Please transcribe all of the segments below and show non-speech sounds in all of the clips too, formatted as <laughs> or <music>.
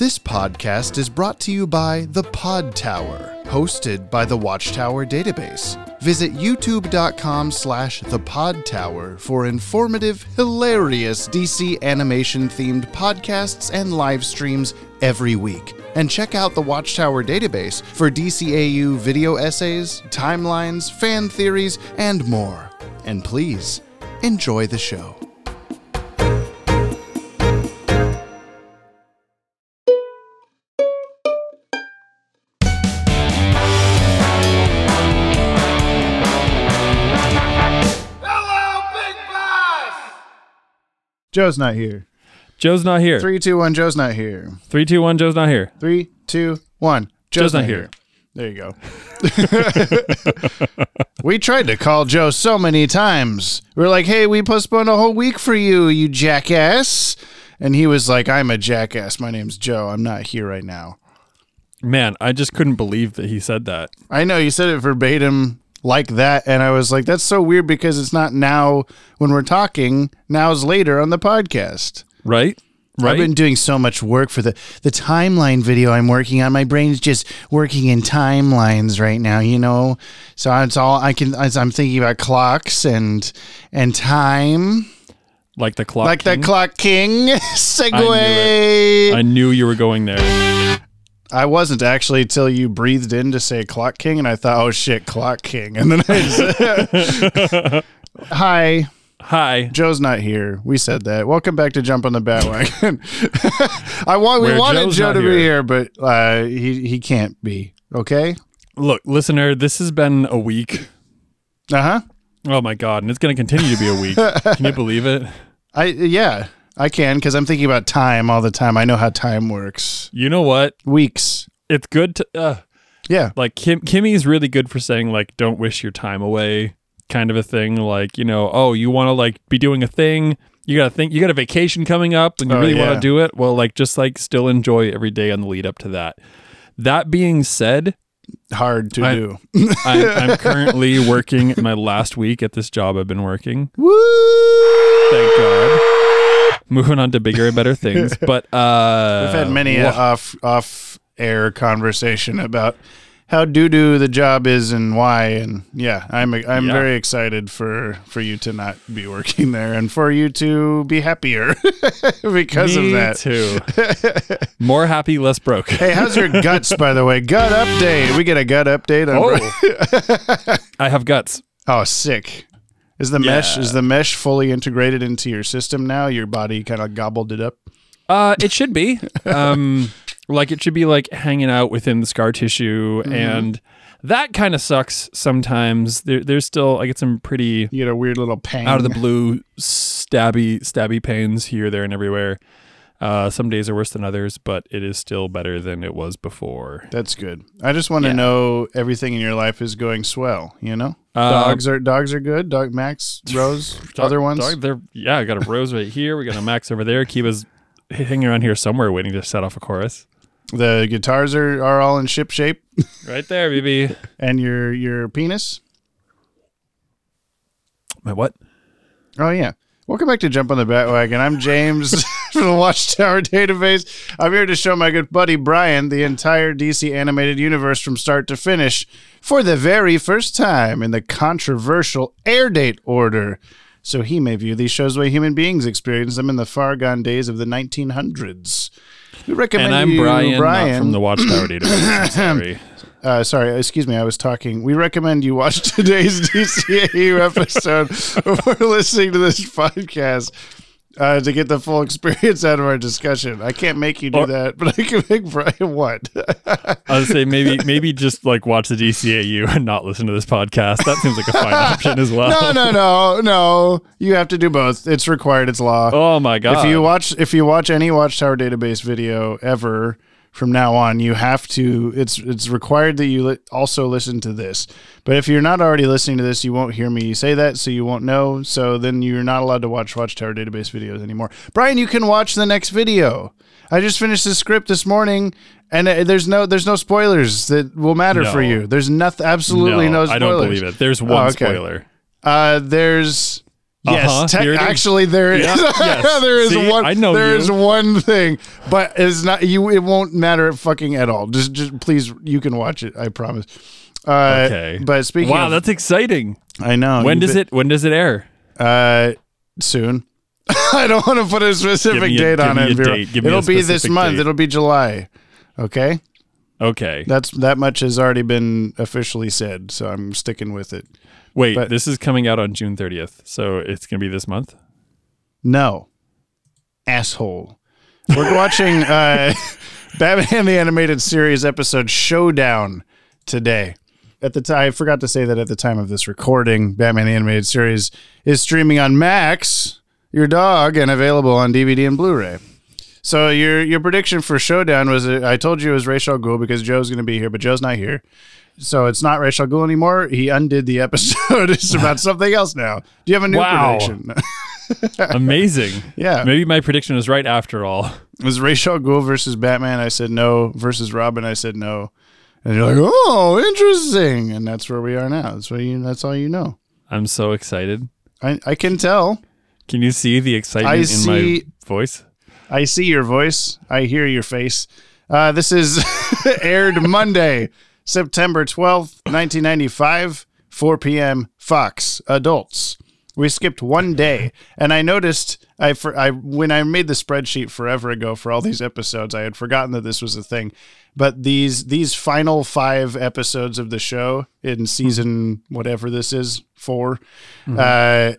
This podcast is brought to you by The Pod Tower, hosted by the Watchtower database. Visit youtube.com slash the pod tower for informative, hilarious DC animation themed podcasts and live streams every week. And check out the Watchtower database for DCAU video essays, timelines, fan theories, and more. And please, enjoy the show. Joe's not here. Joe's not here. Three, two, one. Joe's not here. Three, two, one. Joe's not here. Three, two, one. Joe's, Joe's not, not here. here. There you go. <laughs> we tried to call Joe so many times. We are like, hey, we postponed a whole week for you, you jackass. And he was like, I'm a jackass. My name's Joe. I'm not here right now. Man, I just couldn't believe that he said that. I know you said it verbatim like that. And I was like, that's so weird because it's not now when we're talking. Now's later on the podcast. Right? Right? I've been doing so much work for the the timeline video I'm working on. My brain's just working in timelines right now, you know. So it's all I can. as I'm thinking about clocks and and time, like the clock. like king. the clock king <laughs> segue. I knew you were going there. I wasn't actually till you breathed in to say clock king, and I thought, oh shit, clock king, and then I just, <laughs> hi. Hi. Joe's not here. We said that. Welcome back to Jump on the Batwagon. <laughs> I want we Where wanted Joe's Joe to be here. here, but uh, he he can't be. Okay. Look, listener, this has been a week. Uh huh. Oh my god, and it's going to continue to be a week. Can you <laughs> believe it? I yeah I can because I'm thinking about time all the time. I know how time works. You know what? Weeks. It's good to uh Yeah. like Kim Kimmy's really good for saying like don't wish your time away kind of a thing like, you know, oh, you want to like be doing a thing, you got to think you got a vacation coming up and you Oh, really want to do it. Well, like just like still enjoy every day on the lead up to that. That being said, Hard to I- do. I'm, I'm <laughs> currently working my last week at this job I've been working. Woo! Thank God. Moving on to bigger and better things, <laughs> but uh, We've had many wha- off off air conversation about how doo doo the job is and why and yeah I'm I'm Yeah. very excited for for you to not be working there and for you to be happier <laughs> because Me of that. too. <laughs> More happy, less broke. Hey, how's your guts by the way? Gut update. We get a gut update on Oh, I have guts. Oh, sick. Is the mesh is the mesh fully integrated into your system now? Your body kind of gobbled it up. Uh, it should be. <laughs> Um, like it should be like hanging out within the scar tissue, Mm-hmm. and that kind of sucks sometimes. There, there's still I get some pretty You get a weird little pang out of the blue stabby stabby pains here, there, and everywhere. Uh, some days are worse than others, but it is still better than it was before. That's good. I just want to Yeah. know everything in your life is going swell. You know, dogs um, are dogs are good. Dog Max, Rose, <laughs> Dog- other ones. dog, they're, yeah, I got a rose right here. We got a Max over there. Kiva's hanging around here somewhere, waiting to set off a chorus. The guitars are, are all in ship shape, <laughs> Right there, BB. and your your penis. My what? Oh yeah. Welcome back to Jump on the Batwagon. I'm James <laughs> <laughs> from the Watchtower Database. I'm here to show my good buddy Brian the entire DC animated universe from start to finish for the very first time in the controversial air date order. So he may view these shows the way human beings experience them in the far gone days of the 1900s. We recommend And I'm you, Brian, Brian from the Watchtower database. <coughs> Sorry. uh, sorry, excuse me, I was talking. We recommend you watch <laughs> today's DCAU episode <laughs> before listening to this podcast uh, to get the full <laughs> experience out of our discussion. I can't make you do Or- that, <laughs> but I can make Brian what? I would say maybe maybe just like watch the DCAU and not listen to this podcast. That seems like a fine <laughs> option as well. no, no, no, no. You have to do both. It's required. It's law. Oh my god! if you watch if you watch any Watchtower database video ever from now on, you have to. It's it's required that you li- also listen to this. But if you're not already listening to this, you won't hear me say that, so you won't know. So then you're not allowed to watch Watchtower database videos anymore. Brian, you can watch the next video. I just finished the script this morning, and uh, there's no there's no spoilers that will matter for you. There's nothing, absolutely no, spoilers. I don't believe it. There's one Oh, okay. spoiler. Uh, there's Uh-huh, here actually, there is. Yeah, <laughs> yes. there is See, one. I know There is one thing, but it's not you. It won't matter fucking at all. Just, just please, you can watch it. I promise. Uh, Okay. But speaking wow, of, that's exciting. I know. when does bet- it when does it air? Uh, soon. <laughs> I don't want to put a specific Give me a- date give on me it. date. It'll be this month. date. It'll be July. Okay, Okay. that's that much has already been officially said, so I'm sticking with it. Wait, but- this is coming out on June 30th. So it's going to be this month? No, asshole. We're <laughs> watching uh, <laughs> Batman the Animated Series episode Showdown today. At the time, I forgot to say that at the time of this recording, Batman the Animated Series is streaming on Max, your dog, and available on DVD and Blu-ray. So your your prediction for Showdown was uh, I told you it was Rachel Gould because Joe's going to be here, but Joe's not here. So it's not Rachel Gould anymore. He undid the episode. <laughs> it's about <laughs> something else now. Do you have a new Wow. prediction? <laughs> Amazing. Yeah. Maybe my prediction is right after all. It was Rachel Gould versus Batman. I said no. Versus Robin. I said no. And you're like, oh, interesting. And that's where we are now. That's what you. That's all you know. I'm so excited. I, I can tell. Can you see the excitement I in see- my voice? I see your voice. I hear your face. Uh, this is aired Monday, September 12th, 1995, 4 p.m. Fox Adults. We skipped one day, and I noticed I, for, I when I made the spreadsheet forever ago for all these episodes, I had forgotten that this was a thing. But these these final five episodes of the show in season whatever this is 4 uh,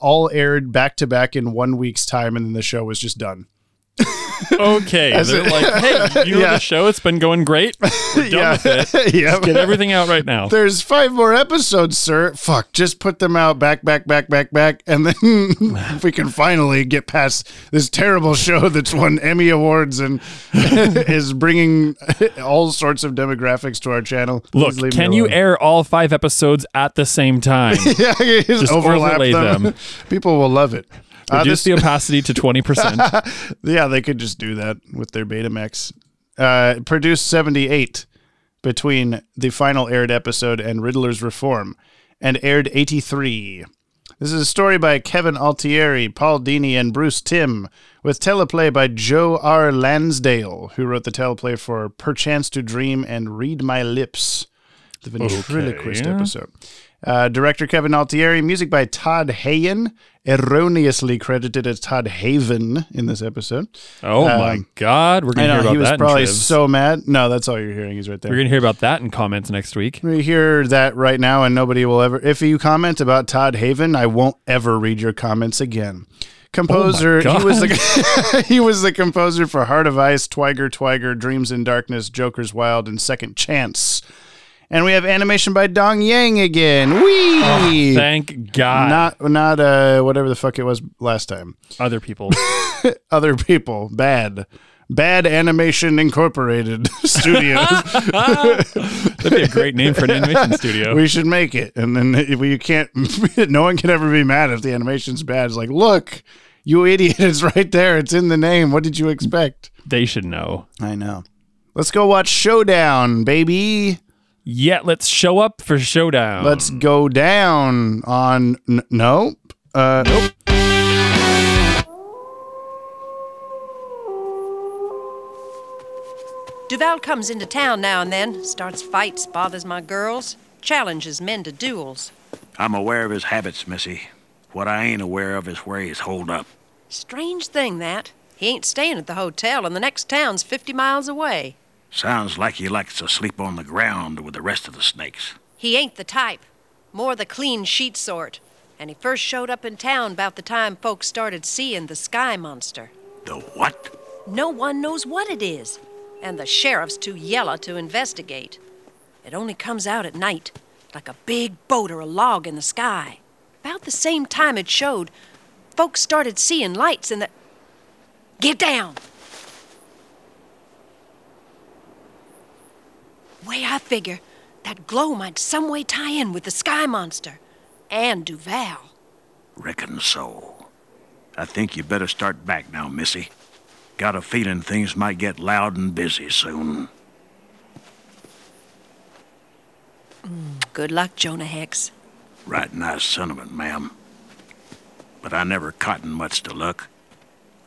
all aired back to back in one week's time, and then the show was just done. Okay. As They're it- like, hey, you know Yeah. the show? It's been going great. We're done <laughs> with it. <laughs> yeah. Get everything out right now. There's five more episodes, sir. Fuck, just put them out back, back, back, back, back, and then <laughs> if we can finally get past this terrible show that's won Emmy awards and is bringing all sorts of demographics to our channel. Please Look, leave me can you alone. air all five episodes at the same time? yeah, just, overlap overlay them. them. People will love it. Uh, Reduce this- the opacity to 20%. <laughs> yeah, they could just do that with their Betamax. Uh, produced 78 between the final aired episode and Riddler's Reform, and aired 83. This is a story by Kevin Altieri, Paul Dini, and Bruce Timm, with teleplay by Joe R. Lansdale, who wrote the teleplay for Perchance to Dream and Read My Lips, the ventriloquist Okay. episode. Uh, director Kevin Altieri, music by Todd Hayen, erroneously credited as Todd Haven in this episode. Oh my God. We're Um, going to hear about he was that probably so mad. No, that's all you're hearing. He's right there. We're going to hear about that in comments next week. We hear that right now, and nobody will ever. If you comment about Todd Haven, I won't ever read your comments again. Composer, Oh he was the <laughs> he was the composer for Heart of Ice, Tyger, Tyger, Dreams in Darkness, Joker's Wild, and Second Chance. And we have animation by Dong Yang again. Wee. Thank God. not not uh whatever the fuck it was last time. Other people. <laughs> Other people, bad. Bad Animation Incorporated <laughs> Studios. <laughs> That'd be a great name for an animation studio. we should make it and then if you can't no one can ever be mad if the animation's bad it's like look you idiot it's right there it's in the name what did you expect they should know. i know let's go watch showdown baby Yeah, let's show up for Showdown. let's go down on n- no uh nope Duval comes into town now and then, starts fights, bothers my girls, challenges men to duels. I'm aware of his habits, Missy. What I ain't aware of is where he's holed up. Strange thing that. He ain't staying at the hotel, and the next town's 50 miles away. Sounds like he likes to sleep on the ground with the rest of the snakes. He ain't the type, more the clean sheet sort. And he first showed up in town about the time folks started seeing the sky monster. The what? No one knows what it is, and the sheriff's too yellow to investigate. It only comes out at night, like a big boat or a log in the sky. About the same time it showed, folks started seeing lights in the. Get down! Way I figure, that glow might some way tie in with the sky monster and Duval. Reckon so. I think you better start back now, Missy. Got a feeling things might get loud and busy soon. Mm, good luck, Jonah Hex. Right nice sentiment, ma'am. but I never cotton much to luck.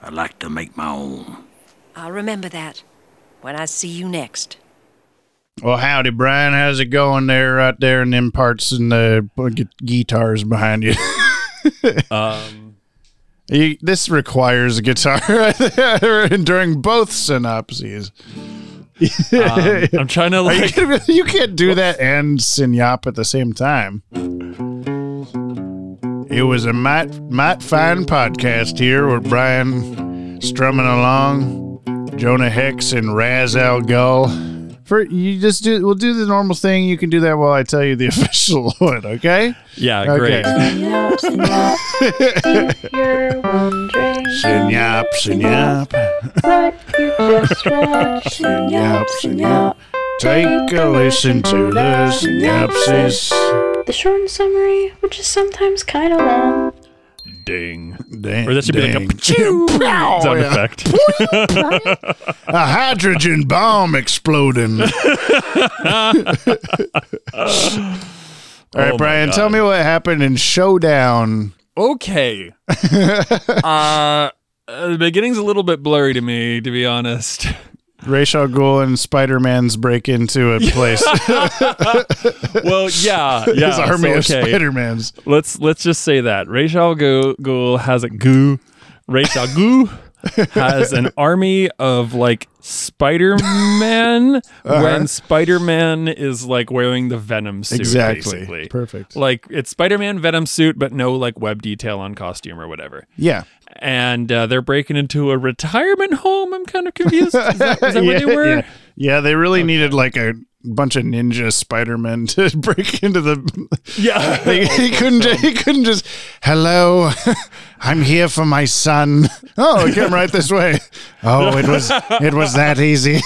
I like to make my own. I'll remember that when I see you next. Well, howdy, Brian. How's it going there, right there in them parts and the guitars behind you? <laughs> Um, You- this requires a guitar <laughs> during both synopses. um, I'm trying to you, like. kidding you can't do that and synyap at the same time. It was a might might fine podcast here with Brian strumming along, Jonah Hex and Ra's al Ghul. For you just do we'll do the normal thing. You can do that while I tell you the <laughs> official <laughs> one, okay? Yeah, Okay. great. <laughs> Synyap, synyap, if you're wondering Synyap, synyap, what you just read. Take a listen to the synopsis. The short summary, which is sometimes kind of long. Ding. Dang, Or that should be like a dang. pachoo <laughs> sound yeah. effect. <laughs> A hydrogen bomb exploding. <laughs> All right, Oh Brian, tell me what happened in Showdown. Okay. uh, uh, the beginning's a little bit blurry to me, to be honest. Rachel Ghul and Spider Man's break into a <laughs> place. Well, yeah, <laughs> yeah. His army so, of okay. Spider Mans. Let's let's just say that Rachel Gu- Ghul has a goo. Rachel Gu has an <laughs> army of like Spider-Man uh-huh. when Spider-Man is like wearing the Venom suit. Exactly. basically. Perfect. Like it's Spider-Man Venom suit, but no like web detail on costume or whatever. Yeah. And uh, they're breaking into a retirement home. I'm kind of confused. Is that, is that <laughs> yeah, where they were? Yeah. Yeah, they really needed like a bunch of ninja Spider-Men <laughs> to break into the. <laughs> Yeah. He, he couldn't. He couldn't just. Hello, I'm here for my son. Oh, come right this way. Oh, it was. It was that easy.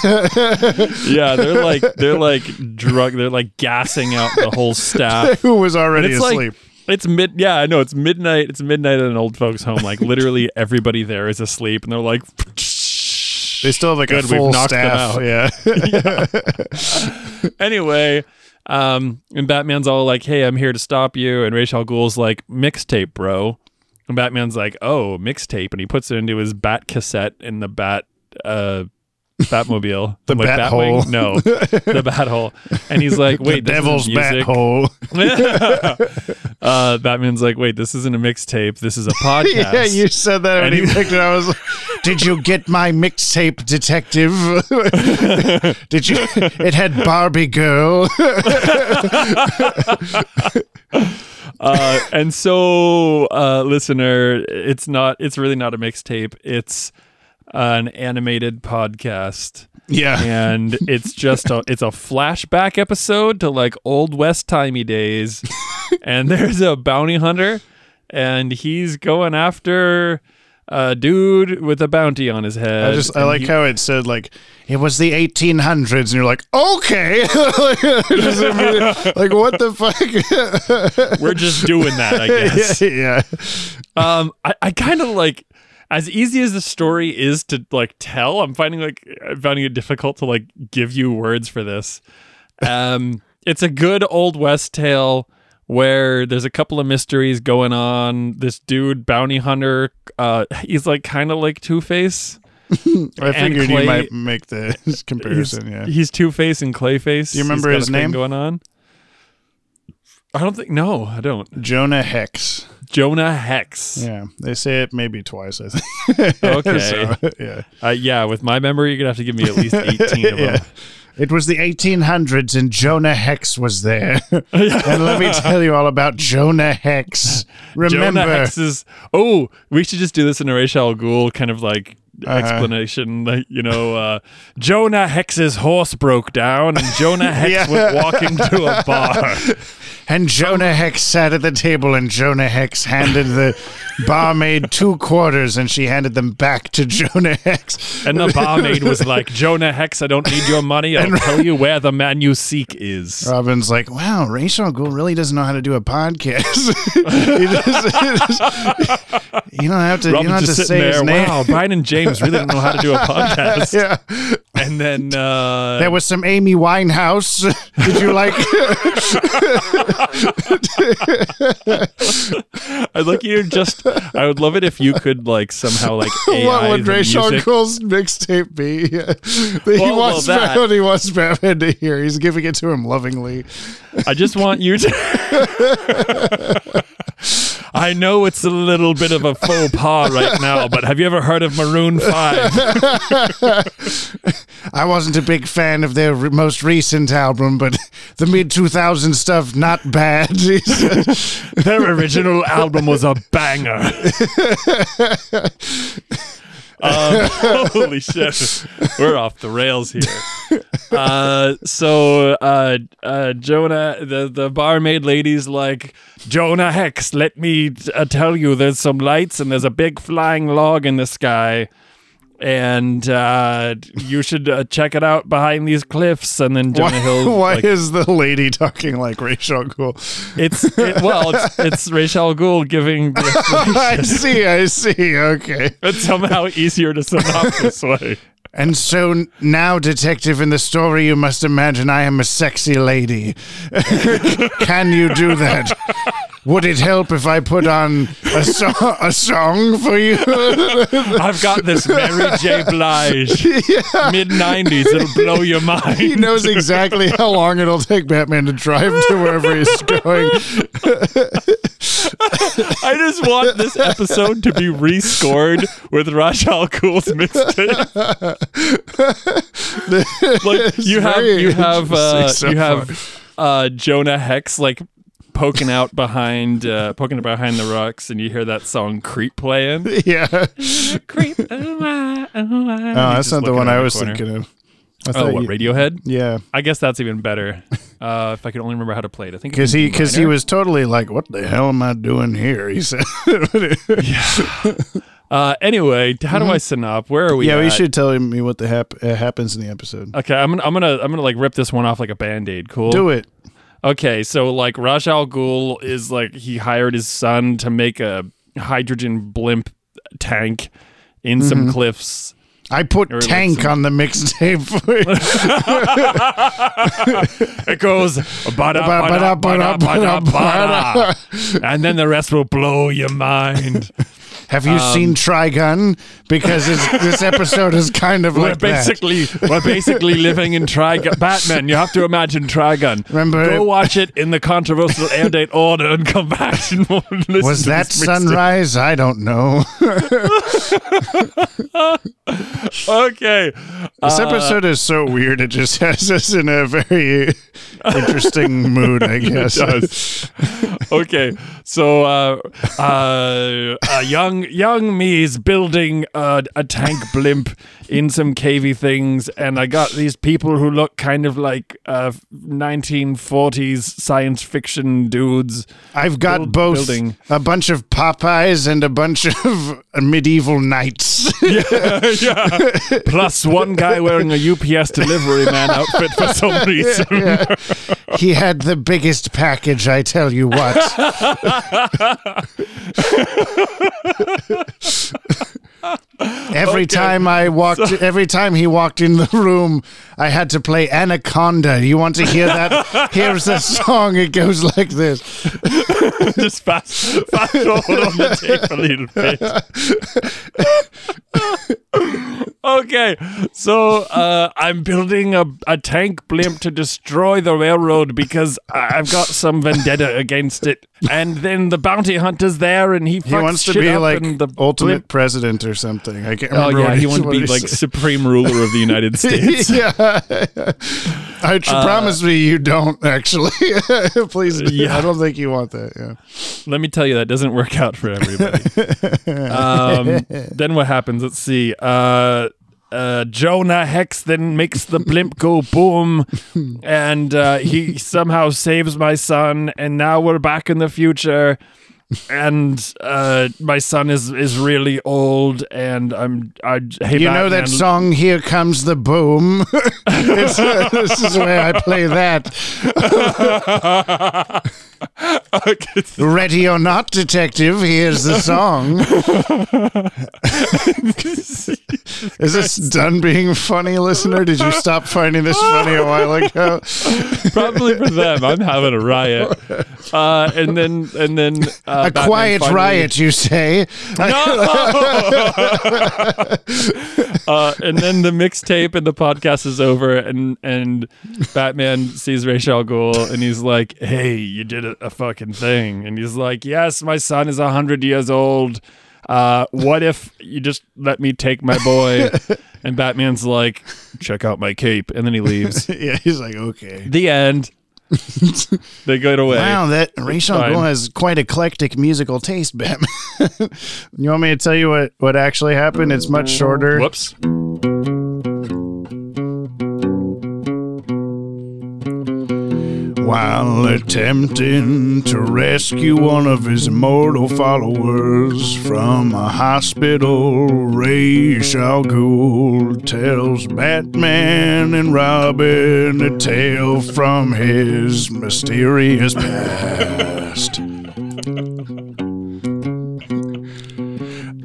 yeah, they're like they're like drug. They're like gassing out the whole staff. Who was already asleep? like it's mid yeah i know it's midnight it's midnight at an old folks home like literally <laughs> everybody there is asleep and they're like they still have like Good, a we've full knocked them staff. out. Yeah. <laughs> anyway um and batman's all like hey i'm here to stop you and rachel Ghoul's like mixtape bro and batman's like oh mixtape and he puts it into his bat cassette in the bat uh Batmobile, <laughs> The I'm like, bat Batwing? hole. No, <laughs> the bat hole. And he's like, "Wait, the this devil's isn't bat music. hole. <laughs> uh, Batman's like, "Wait, this isn't a mixtape. This is a podcast." yeah, you said that when And he he- picked it. I was like, "Did you get my mixtape, detective? Did you? It had Barbie girl. uh, and so, uh, listener, it's not. It's really not a mixtape. It's an animated podcast, yeah, and <laughs> it's just a. It's a flashback episode to like old west timey days, <laughs> and there's a bounty hunter, and he's going after a dude with a bounty on his head. I just I like he- how it said like it was the 1800s, and you're like, okay, immediately- <laughs> like what the fuck? we're just doing that, I guess. yeah, um i, I kind of like as easy as the story is to like tell i'm finding like i'm finding it difficult to like give you words for this um <laughs> it's a good old west tale where there's a couple of mysteries going on this dude bounty hunter uh he's like kind of like two-face <laughs> I figured Clay- you might make the <laughs> comparison. he's, yeah, he's two-face and clayface Do you remember his name? going on i don't think no i don't Jonah Hex. Jonah hex Yeah, they say it maybe twice. I think. <laughs> Okay. So, yeah. uh, yeah with my memory you're gonna have to give me at least 18 of <laughs> them Yeah. It was the 1800s and Jonah Hex was there. <laughs> and let me tell you all about Jonah Hex. Remember, Jonah Hex's. Oh, we should just do this in a Ra's al Ghul kind of like Uh-huh. explanation. Like you know, uh, Jonah Hex's horse broke down, and Jonah Hex Yeah. went walking to a bar. And Jonah Hex sat at the table and Jonah Hex handed the <laughs> barmaid two quarters and she handed them back to Jonah Hex. And the barmaid was like, "Jonah Hex, I don't need your money. I'll tell you where the man you seek is." Robin's like, wow, Rachel Gould really doesn't know how to do a podcast. <laughs> He just- you don't have to, you don't have to just say sitting his there. name. Wow, Brian and James really don't know how to do a <laughs> podcast. Yeah. And then uh, There was some Amy Winehouse. Did you like? I'd like you to just. I would love it if you could like somehow like AI <laughs> what would Ray Sean. Cole's mixtape be? <laughs> he Well, wants well, that- what he wants Batman to hear. He's giving it to him lovingly. I just want you to. <laughs> I know it's a little bit of a faux pas right now, but have you ever heard of Maroon Five? <laughs> I wasn't a big fan of their re- most recent album, but <laughs> the mid 2000s stuff, not bad. <laughs> Their original album was a banger. um, holy shit, we're off the rails here. Uh, so uh, uh, Jonah, the the barmaid lady's like, Jonah Hex, let me uh, tell you, there's some lights and there's a big flying log in the sky. And uh, you should uh, check it out behind these cliffs. And then Jonah why Hill, why like, is the lady talking like Rachel Cole? it's it, well, it's, it's Rachel Gould giving the <laughs> I see, I see. Okay. It's somehow easier to sum up this way. And so now, detective, in the story, you must imagine I am a sexy lady. <laughs> Can you do that? Would it help if I put on a, so- a song for you? <laughs> I've got this Mary J. Blige mid '90s. It'll blow your mind. he knows exactly how long it'll take Batman to drive to wherever he's going. <laughs> I just want this episode to be rescored with Rajal Ghoul's mixtape. <laughs> like you have you have uh, so you have uh, Jonah Hex like poking out behind uh, poking behind the rocks, and you hear that song "Creep" playing. <laughs> Yeah. <laughs> Creep. Oh, I, oh, I. Oh, that's not the one I was corner. thinking of. I Oh, what you- Radiohead? Yeah, I guess that's even better. Uh, if I could only remember how to play it, I think because he because he was totally like, "What the hell am I doing here?" He said. <laughs> Uh, anyway, how do I synop? Where are we? Mm-hmm. yeah, we should tell me what the hap- uh, happens in the episode. Okay, I'm gonna, I'm gonna, I'm gonna like rip this one off like a band aid. Cool. Do it. Okay, so like Raj Al Ghul is like he hired his son to make a hydrogen blimp tank in some Mm-hmm. cliffs. I put Or tank on the mixtape. <laughs> It goes bada bada bada bada bada, and then the rest will blow your mind. <laughs> Have you Um, seen Trigun? Because this, this episode is kind of We're like that. basically we're basically living in Trigun. Batman, you have to imagine Trigun. Remember- Go watch it in the controversial air date order and come back <laughs> and listen Was that this mixtape. sunrise? I don't know. Okay. This Uh, episode is so weird. It just has us in a very interesting <laughs> mood, I guess. okay, so uh, uh, uh, young young me is building a, a tank blimp in some cavey things, and I got these people who look kind of like uh, 1940s science fiction dudes. I've got Build- both building. a bunch of Popeyes and a bunch of <laughs> medieval knights. <laughs> yeah, plus one guy wearing a UPS delivery man outfit for some <laughs> reason. Yeah. He had the biggest package, I tell you what. <laughs> every time I walked, every time he walked in the room, I had to play Anaconda. You want to hear that? Here's the song. It goes like this. <laughs> Just fast, fast forward on the tape a little bit. Okay, so uh, I'm building a, a tank blimp to destroy the railroad because I- I've got some vendetta against it. And then the bounty hunter's there, and he, He wants to shit be like the ultimate blimp- president or something. I can't remember. Oh yeah, what he wants to be like said. supreme ruler of the United <laughs> States. yeah. I tr- Uh, promise me you don't actually. <laughs> Please, Yeah. I don't think you want that. Yeah. Let me tell you, that doesn't work out for everybody. <laughs> um, then what happens? Let's see. Uh, uh, Jonah Hex then makes the blimp go boom, and uh, he somehow saves my son. And now we're back in the future, and uh, my son is is really old. And I'm I hey You know that song, Here Comes the Boom? <laughs> It's, uh, this is where I play that. <laughs> Ready or not, detective, here's the song. <laughs> Is this done being funny, listener? Did you stop finding this funny a while ago? Probably for them. I'm having a riot. Uh, and then and then uh, A Batman quiet finally- riot, you say? <laughs> No. <laughs> uh, and then the mixtape and the podcast is over, and and Batman sees Rachel al Ghul, and he's like, "Hey, you did a, a fucking thing," and he's like, "Yes, my son is hundred years old." Uh, what if you just let me take my boy? <laughs> And Batman's like, check out my cape. And then he leaves. yeah, he's like, okay. the end. They get away. Wow, that Rachel fine. Gould has quite eclectic musical taste, Batman. <laughs> you want me to tell you what, what actually happened? It's much shorter. Whoops. While attempting to rescue one of his immortal followers from a hospital, Ra's al Ghul tells Batman and Robin a tale from his mysterious past.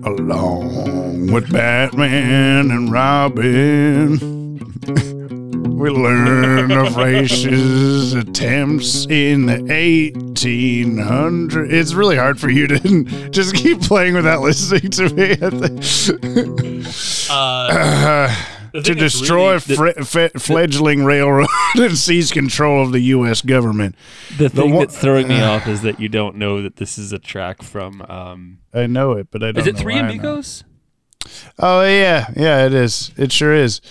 Along with Batman and Robin. We learn of Raish's attempts in the 1800s. It's really hard for you to <laughs> just keep playing without listening to me. Think. <clears throat> to destroy fre- fe- fledgling railroad <laughs> and seize control of the U.S. government. The thing one- that's throwing me <sighs> off is that you don't know that this is a track from. Um, I know it, but I don't. is it know Three Amigos? Oh yeah, yeah, it is. It sure is.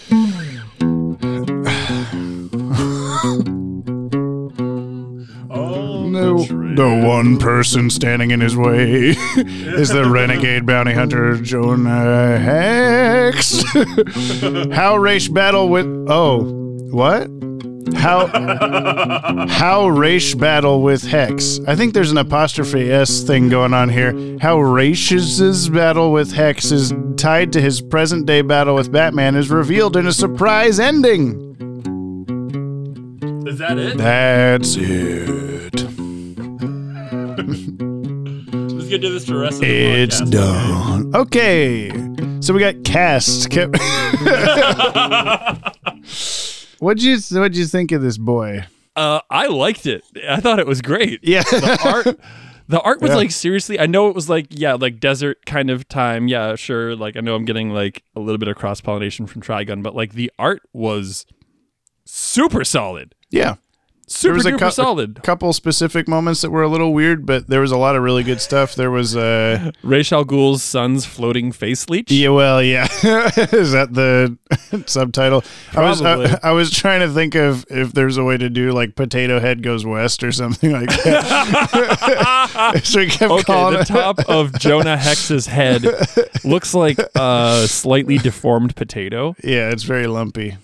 The one person standing in his way <laughs> is the renegade bounty hunter Jonah Hex. <laughs> How race battle with? Oh, what? How how race battle with Hex? I think there's an apostrophe s thing going on here. How Raish's battle with Hex is tied to his present day battle with Batman is revealed in a surprise ending. Is that it? That's it. Let's get to this the rest of the It's podcast. done. Okay. So we got cast. <laughs> What'd you what'd you think of this boy? Uh, I liked it. I thought it was great. Yeah. The art. The art was Yeah. like seriously. I know it was like yeah, like desert kind of time. Yeah, sure. Like I know I'm getting like a little bit of cross pollination from Trigun, but like the art was super solid. yeah. Super was a cou- solid. couple specific moments that were a little weird, but there was a lot of really good stuff. There was uh <laughs> Ra's al Ghul's son's floating face leech. yeah, well, yeah. <laughs> Is that the <laughs> subtitle? I was I, I was trying to think of if there's a way to do like potato head goes west or something like that. so we kept Okay, calling the it top of Jonah Hex's head looks like a slightly deformed potato. Yeah, it's very lumpy.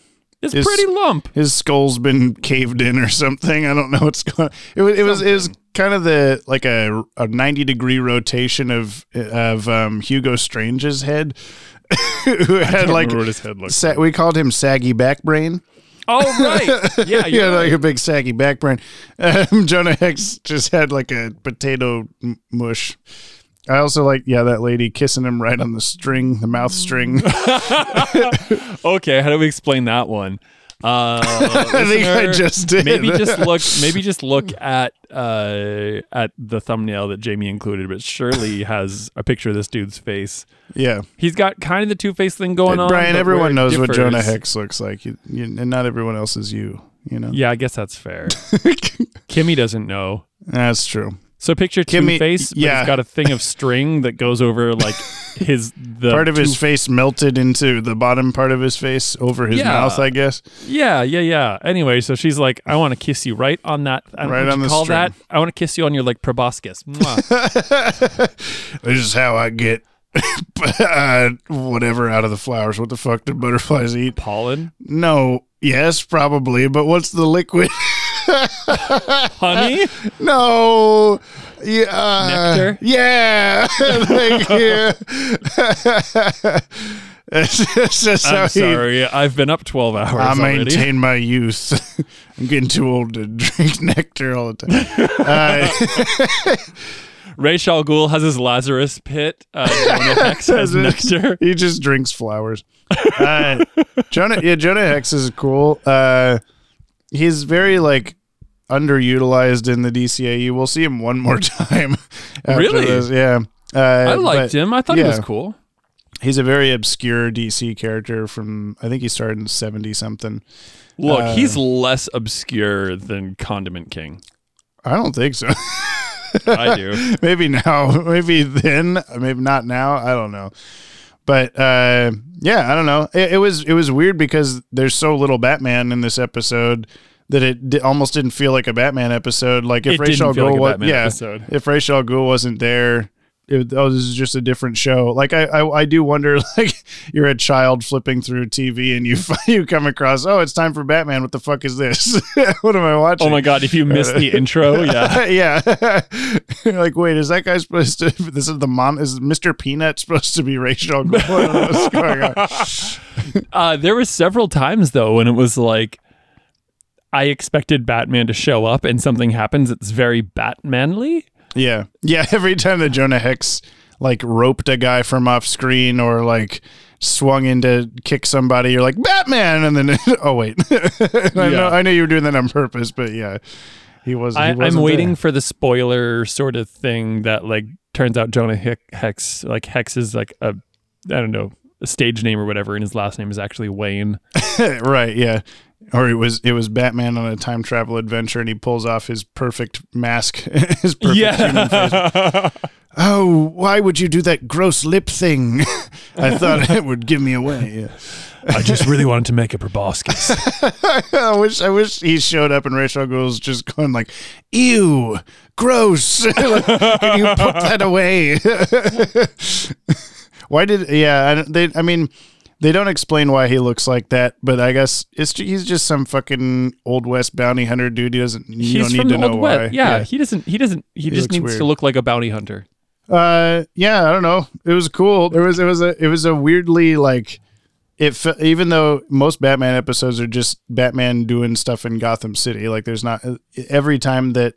It's Is- pretty lump. his skull's been caved in or something. I don't know what's going. on. It was it was it was kind of the like a a ninety degree rotation of of um, Hugo Strange's head, <laughs> who had like what his head looked sa- we called him saggy back brain. Oh right, <laughs> yeah, He right. like a big saggy back brain. <laughs> Um, Jonah Hex just had like a potato mush. I also like yeah that lady kissing him right on the string, the mouth string. <laughs> Okay, how do we explain that one? Uh, <laughs> I think I just did. maybe just look. <laughs> Maybe just look at uh, at the thumbnail that Jamie included, but surely has a picture of this dude's face. yeah. He's got kind of the Two Face thing going on. Brian, everyone knows what Jonah Hex looks like, you, you, and not everyone else is you. You know, Yeah, I guess that's fair. Kimmy doesn't know. that's true. So picture Kimmy- Two Face, but yeah. he's got a thing of <laughs> string that goes over like his the part of his face melted into the bottom part of his face over his Yeah. mouth, I guess. Yeah, yeah, yeah. Anyway, so she's like, I want to kiss you right on that. I Right on the call string. that. I want to kiss you on your like proboscis. <laughs> This is how I get <laughs> uh, whatever out of the flowers. What the fuck do butterflies eat? Pollen, No, yes, probably, but what's the liquid? <laughs> honey. no. Yeah. uh, Nectar? Yeah. <laughs> Thank you. <laughs> It's just I'm he- sorry. I've been up 12 hours I already. maintain my youth. I'm getting too old to drink nectar all the time. Uh, Ra's al Ghul has his Lazarus pit. Uh, Jonah Hex has nectar. he just drinks flowers. Uh, Jonah, yeah, Jonah Hex is cool. Uh, he's very like underutilized in the DCAU. We'll see him one more <laughs> time. after Really? this. Yeah. Uh, I liked but him. I thought he was cool. He's a very obscure DC character from I think he started in seventy something. Look, Uh, he's less obscure than Condiment King. I don't think so. I do. <laughs> maybe now, maybe then, maybe not now. I don't know. But uh, yeah, I don't know. It, it was it was weird because there's so little Batman in this episode that it di- almost didn't feel like a Batman episode. Like if It Ra's didn't al feel like was, yeah, episode. if Ra's al Ghul wasn't there. It, oh, this is just a different show. Like I, I, I do wonder. <laughs> Like you're a child flipping through TV and you <laughs> you come across. Oh, it's time for Batman. What the fuck is this? <laughs> what am I watching? Oh my god, if you missed the intro, yeah. yeah. like, wait, is that guy supposed to? This is the mom. Is Mr. Peanut supposed to be Rachel? Gold? I don't know what's going on. Uh, there were several times though when it was like I expected Batman to show up and something happens that's very Batmanly. Yeah, yeah. <laughs> Every time that Jonah Hex like roped a guy from off screen or like swung in to kick somebody, you're like Batman, and then <laughs> oh wait, <laughs> I know I know you were doing that on purpose, but yeah, he was. I, I'm waiting there. for the spoiler sort of thing that like turns out Jonah Hick, Hex like Hex is like a I don't know stage name or whatever, and his last name is actually Wayne. <laughs> right, yeah. Or it was it was Batman on a time travel adventure, and he pulls off his perfect mask, <laughs> his perfect human face. <laughs> Oh, why would you do that gross lip thing? I thought it would give me away. I just really wanted to make a proboscis. I wish I wish he showed up and Rachel Gold's just going like, "Ew, gross! Can you put that away?" Why did? Yeah, I, they. I mean, they don't explain why he looks like that, but I guess it's he's just some fucking old west bounty hunter dude. He doesn't. You He's don't need from to the know old why. west. Yeah, he doesn't. He doesn't. He, just needs weird. to look like a bounty hunter. Uh, yeah, I don't know. It was cool. There was it was a it was a weirdly like it fe- even though most Batman episodes are just Batman doing stuff in Gotham City. Like there's not every time that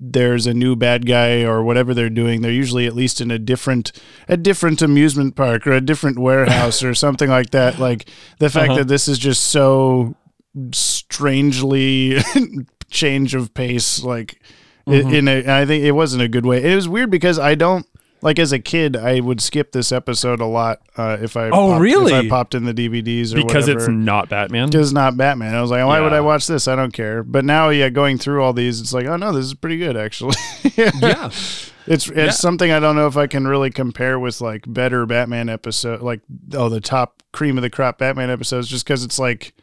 there's a new bad guy or whatever they're doing, they're usually at least in a different a different amusement park or a different warehouse or something like that. Like the fact Uh-huh. that this is just so strangely <laughs> change of pace like Mm-hmm. in a I think it wasn't a good way. It was weird because I don't like as a kid I would skip this episode a lot uh, if I Oh, popped, really? if I popped in the DVDs or because whatever. it's not Batman. because it's not Batman. I was like, why would I watch this? I don't care. But now, yeah, going through all these, it's like, oh no, this is pretty good actually. <laughs> yeah, It's it's Yeah. something I don't know if I can really compare with like better Batman episode, like oh the top cream of the crop Batman episodes, just because it's like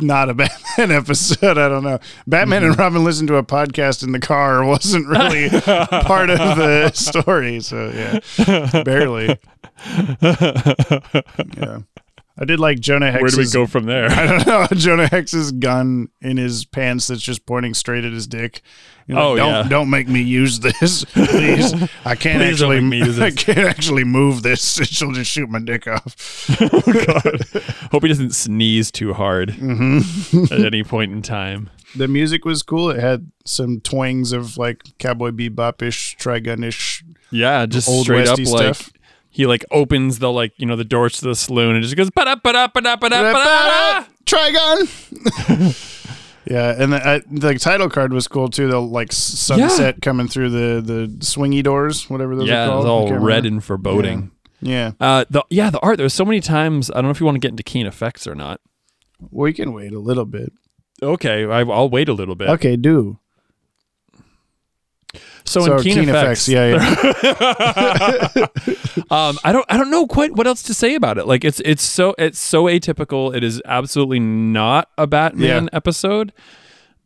not a <laughs> Batman episode. I don't know. Batman Mm-hmm. and Robin listened to a podcast in the car <laughs> wasn't really <laughs> part of the story, so yeah, barely. Yeah, I did like Jonah Hex's. where do we go from there? <laughs> I don't know. <laughs> Jonah Hex's gun in his pants that's just pointing straight at his dick. You know, Oh, don't yeah. don't make me use <laughs> this, please. I can't Please actually I can't actually move this. She'll just shoot my dick off. God. Hope he doesn't sneeze too hard Mm-hmm. at any point in time. The music was cool. It had some twangs of like cowboy bebop ish, trigun ish. Yeah, just Old straight up Westy like stuff. He like opens the like you know the doors to the saloon and just goes ba da ba da ba da ba da ba da. Trigun. <laughs> yeah, and the, uh, the title card was cool too. The like sunset coming through the the swingy doors, whatever those Yeah, are it called. was I all red remember. and foreboding. Yeah, Uh, the yeah, the art. There was so many times. I don't know if you want to get into keen effects or not. we can wait a little bit. Okay, I, I'll wait a little bit. Okay, do. So, So in keen, Keen effects, Effects, yeah, <laughs> um, I don't I don't know quite what else to say about it. Like it's it's so it's so atypical. It is absolutely not a Batman Yeah. episode.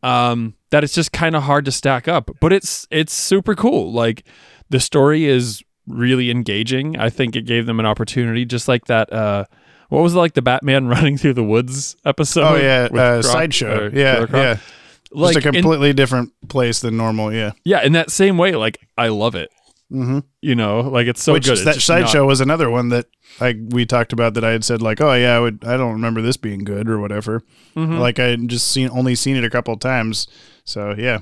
Um, that it's just kind of hard to stack up, but it's it's super cool. Like the story is really engaging. I think it gave them an opportunity, just like that. Uh, what was it like the Batman <laughs> running through the woods episode? Oh yeah, uh, Croc- sideshow. yeah, Croc? yeah. Like Just a in- completely different place than normal. Yeah, yeah, in that same way, like I love it. You know, like it's so Which good. is that sideshow was another one that I we talked about that I had said like, oh yeah, I would I don't remember this being good or whatever. Mm-hmm. Like I had just seen only seen it a couple of times. So yeah.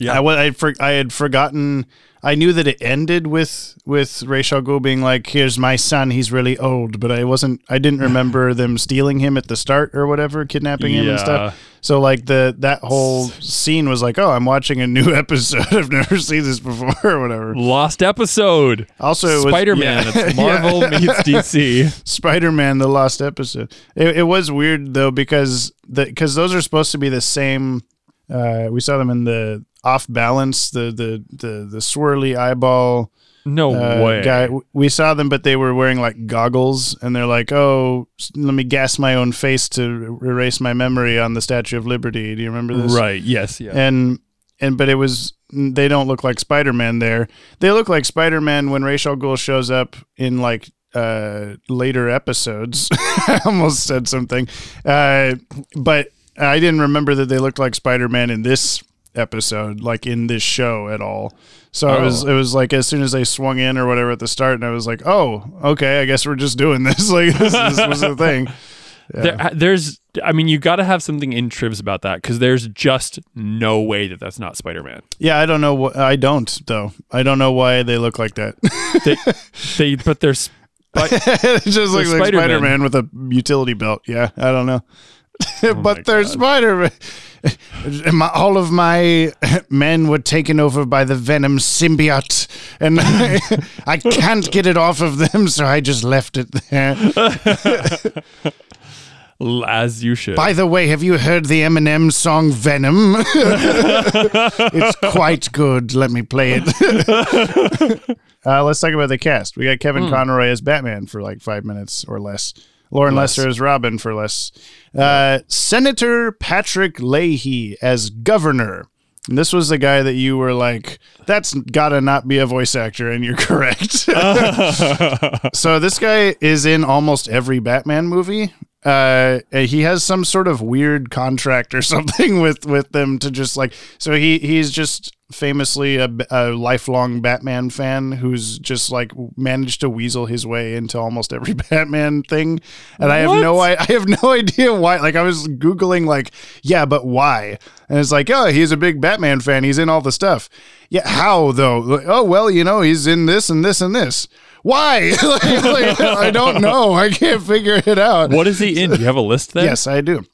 Yeah. I, I, for, I had forgotten. I knew that it ended with with Rachel Go being like, "Here's my son. He's really old," but I wasn't. I didn't remember them stealing him at the start or whatever, kidnapping him and stuff. So like the that whole scene was like, "Oh, I'm watching a new <laughs> episode. I've never seen this before <laughs> or whatever." Lost episode. Also, it Spider Man. yeah. It's <laughs> Marvel Yeah. meets DC. Spider Man: The Lost Episode. It, it was weird though because the because those are supposed to be the same. Uh, we saw them in the off balance, the the the the swirly eyeball No uh, way. guy. We saw them, but they were wearing like goggles, and they're like, "Oh, let me gas my own face to er- erase my memory on the Statue of Liberty." Do you remember this? Right. Yes. Yeah. and and but it was they don't look like Spider-Man there. They look like Spider-Man when Ra's al Ghul shows up in like uh later episodes. <laughs> I almost said something. Uh but I didn't remember that they looked like Spider-Man in this episode like in this show at all. So it was Oh. it was like as soon as they swung in or whatever at the start and I was like, "Oh, okay, I guess we're just doing this." <laughs> like this, this was the <laughs> thing. There, uh, there's, I mean, you got to have something in Trivs about that because there's just no way that that's not Spider Man. Yeah, I don't know what I don't though. I don't know why they look like that. They, they, but there's, but <laughs> it just looks like Spider Man with a utility belt. Yeah, I don't know. <laughs> my but they're Spider <laughs> Man. All of my <laughs> men were taken over by the Venom symbiote, and I, I can't get it off of them, so I just left it there. as you should. By the way, have you heard the Eminem song Venom? it's quite good. Let me play it. uh, let's talk about the cast. We got Kevin Conroy as Batman for like five minutes or less. Loren Less. Lester as Robin for less. Uh, Senator Patrick Leahy as Governor. And this was the guy that you were like, that's gotta not be a voice actor, and you're <laughs> correct. <laughs> so this guy is in almost every Batman movie. Uh, he has some sort of weird contract or <laughs> something with with them to just like. So he he's just famously a, a lifelong Batman fan who's just like managed to weasel his way into almost every <laughs> Batman thing, and I have no I, I have no idea why. Like I was googling like, yeah, but why? And it's like, oh, he's a big Batman fan. He's in all the stuff. Yeah, how though? Like, oh well, you know, he's in this and this and this. Why? <laughs> like, like, I don't know. I can't figure it out. what is he in? Do you have a list there? Yes, I do.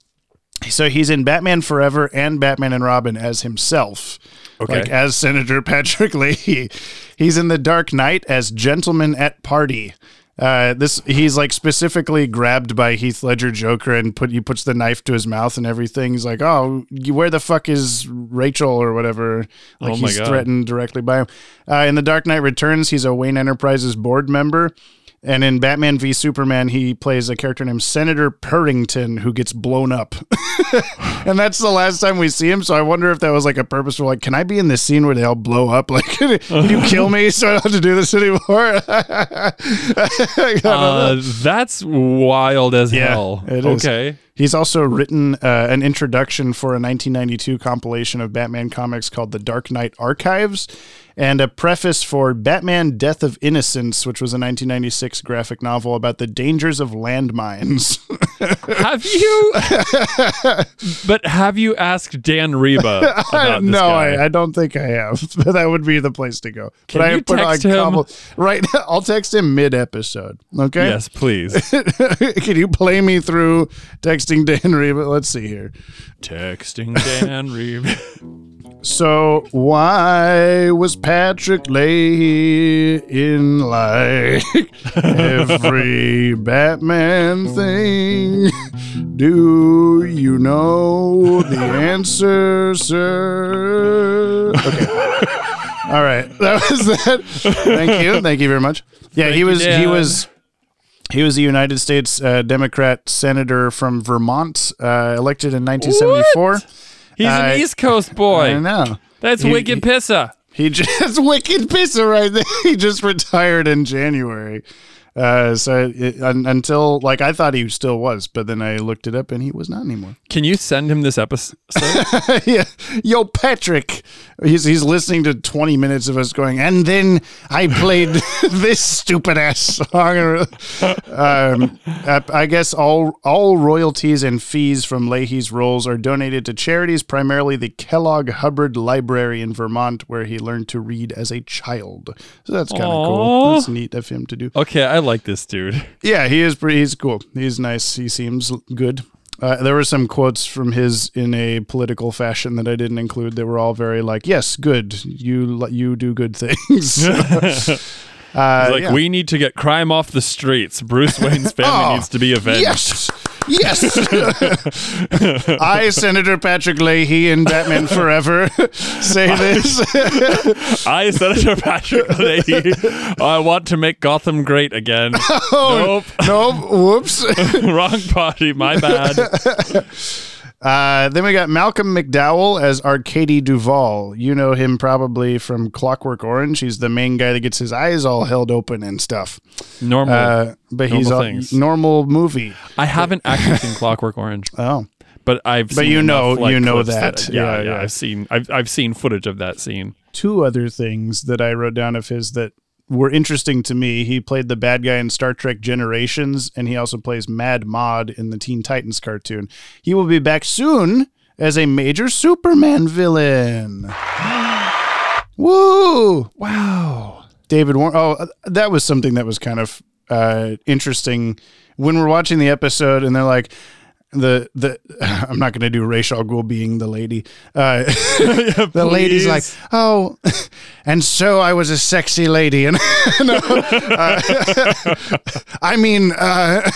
So he's in Batman Forever and Batman and Robin as himself. Okay. Like as Senator <laughs> Patrick Leahy. He's in The Dark Knight as Gentleman at Party. Uh, this he's like specifically grabbed by Heath Ledger Joker and put he puts the knife to his mouth and everything. He's like, "Oh, you- where the fuck is Rachel or whatever?" Like Oh he's God. threatened directly by him. Uh, in The Dark Knight Returns, he's a Wayne Enterprises board member. And in Batman v Superman, he plays a character named Senator Purrington who gets blown up. <laughs> and that's the last time we see him. So I wonder if that was like a purposeful, like, can I be in this scene where they all blow up? <laughs> Like, can you kill me so I don't have to do this anymore? <laughs> I don't know. Uh, that's wild as Yeah, hell. it is. Okay. He's also written uh, an introduction for a 1992 compilation of Batman comics called The Dark Knight Archives and a preface for Batman Death of Innocence, which was a 1996 graphic novel about the dangers of landmines. <laughs> Have you? <laughs> but have you asked Dan Riba <laughs> about this no, guy? I, I don't think I have, but that would be the place to go. Can but I you put text on him? right. I'll text him mid episode. Okay. Yes, please. Can you play me through texting Dan Riba? Let's see here. Texting Dan Riba. So why was Patrick Leahy in like <laughs> every Batman thing? Do you know the answer, sir? Okay. All right. <laughs> That was that. Thank you. Thank you very much. Yeah, he you, was he was he was a United States uh, Democrat senator from Vermont, uh, elected in 1974. He's I- an East Coast boy. I know. That's He- wicked pissa. He <laughs> just <laughs> wicked pisser right there. <laughs> He just retired in January. Uh, so it, un, until like I thought he still was, but then I looked it up and he was not anymore. Can you send him this episode? <laughs> yeah, yo, Patrick. He's he's listening to twenty minutes of us going, and then I played <laughs> this stupid ass song. um, I I guess all all royalties and fees from Leahy's roles are donated to charities, primarily the Kellogg Hubbard Library in Vermont, where he learned to read as a child. So that's kind of cool. That's neat of him to do. okay, I like this dude. <laughs> Yeah, he is pretty. He's cool. He's nice. He seems good. Uh, there were some quotes from his in a political fashion that I didn't include. They were all very like, "Yes, good. You you do good things." <laughs> <laughs> uh, like yeah. we need to get crime off the streets. Bruce Wayne's family Oh, needs to be avenged. Yes. Yes. <laughs> I, Senator Patrick Leahy and Batman Forever, say this. <laughs> I, Senator Patrick Leahy, I want to make Gotham great again. <laughs> oh, nope. Whoops. wrong party. My bad. Uh, then we got Malcolm McDowell as Arkady Duvall. You know him probably from Clockwork Orange. He's the main guy that gets his eyes all held open and stuff. Normal. Uh, but he's Normal a things. normal movie. I haven't actually seen Clockwork Orange, <laughs> Oh, but I've. But seen you know- enough, like, you know that. yeah, Yeah, yeah, yeah. I've seen. I've I've seen footage of that scene. two other things that I wrote down of his that were interesting to me. He played the bad guy in Star Trek Generations, and he also plays Mad Mod in the Teen Titans cartoon. He will be back soon as a major Superman villain. <gasps> Woo! Wow. David Warner. Oh, uh, that was something that was kind of uh, interesting when we're watching the episode, and they're like, the the <laughs> I'm not going to do Ra's al Ghul being the lady. Uh, <laughs> the lady's like, oh, <laughs> and so I was a sexy lady, and no, uh, I mean, uh,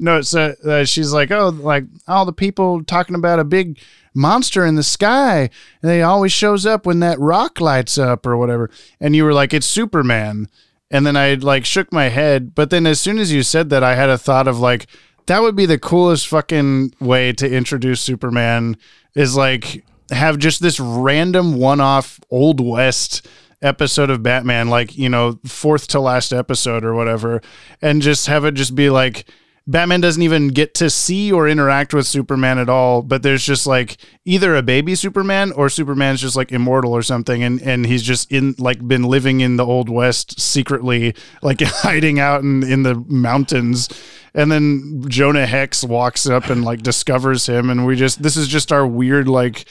no, it's uh, uh, she's like, oh, like all the people talking about a big monster in the sky, and they always shows up when that rock lights up or whatever, and you were like, it's Superman, and then I like shook my head, but then as soon as you said that, I had a thought of like. That would be the coolest fucking way to introduce Superman is like have just this random one-off old west episode of Batman like, you know, fourth to last episode or whatever and just have it just be like Batman doesn't even get to see or interact with Superman at all, but there's just like either a baby Superman or Superman's just like immortal or something and and he's just in like been living in the old west secretly like <laughs> hiding out in in the mountains and then Jonah Hex walks up and like discovers him and we just this is just our weird like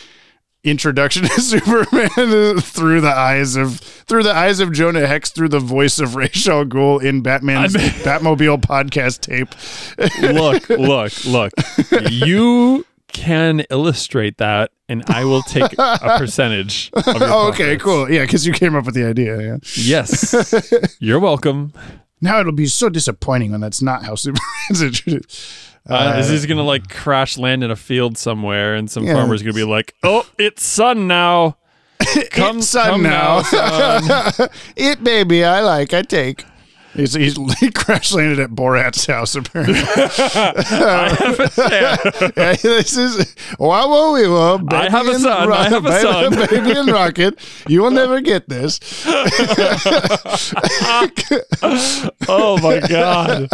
introduction <laughs> to Superman <laughs> through the eyes of through the eyes of Jonah Hex through the voice of <laughs> Ra's al Ghul in Batman's I mean- Batmobile podcast tape. look, look, look. You can illustrate that, and I will take a percentage. Oh, okay, cool. Yeah, because you came up with the idea. Yeah. Yes, you're welcome. Now it'll be so disappointing when that's not how <laughs> Superman's introduced. Uh, is he's gonna like crash land in a field somewhere, and some Yeah. farmer's gonna be like, "Oh, it's sun now. <laughs> Come, it's sun come now. son." <laughs> it baby, I like, I take. He's, he's <laughs> he crash landed at Borat's house apparently. <laughs> <laughs> yeah, this is wow, whoa, we baby I have a and son, I have a baby, son. baby and rocket. You will never get this. oh my god!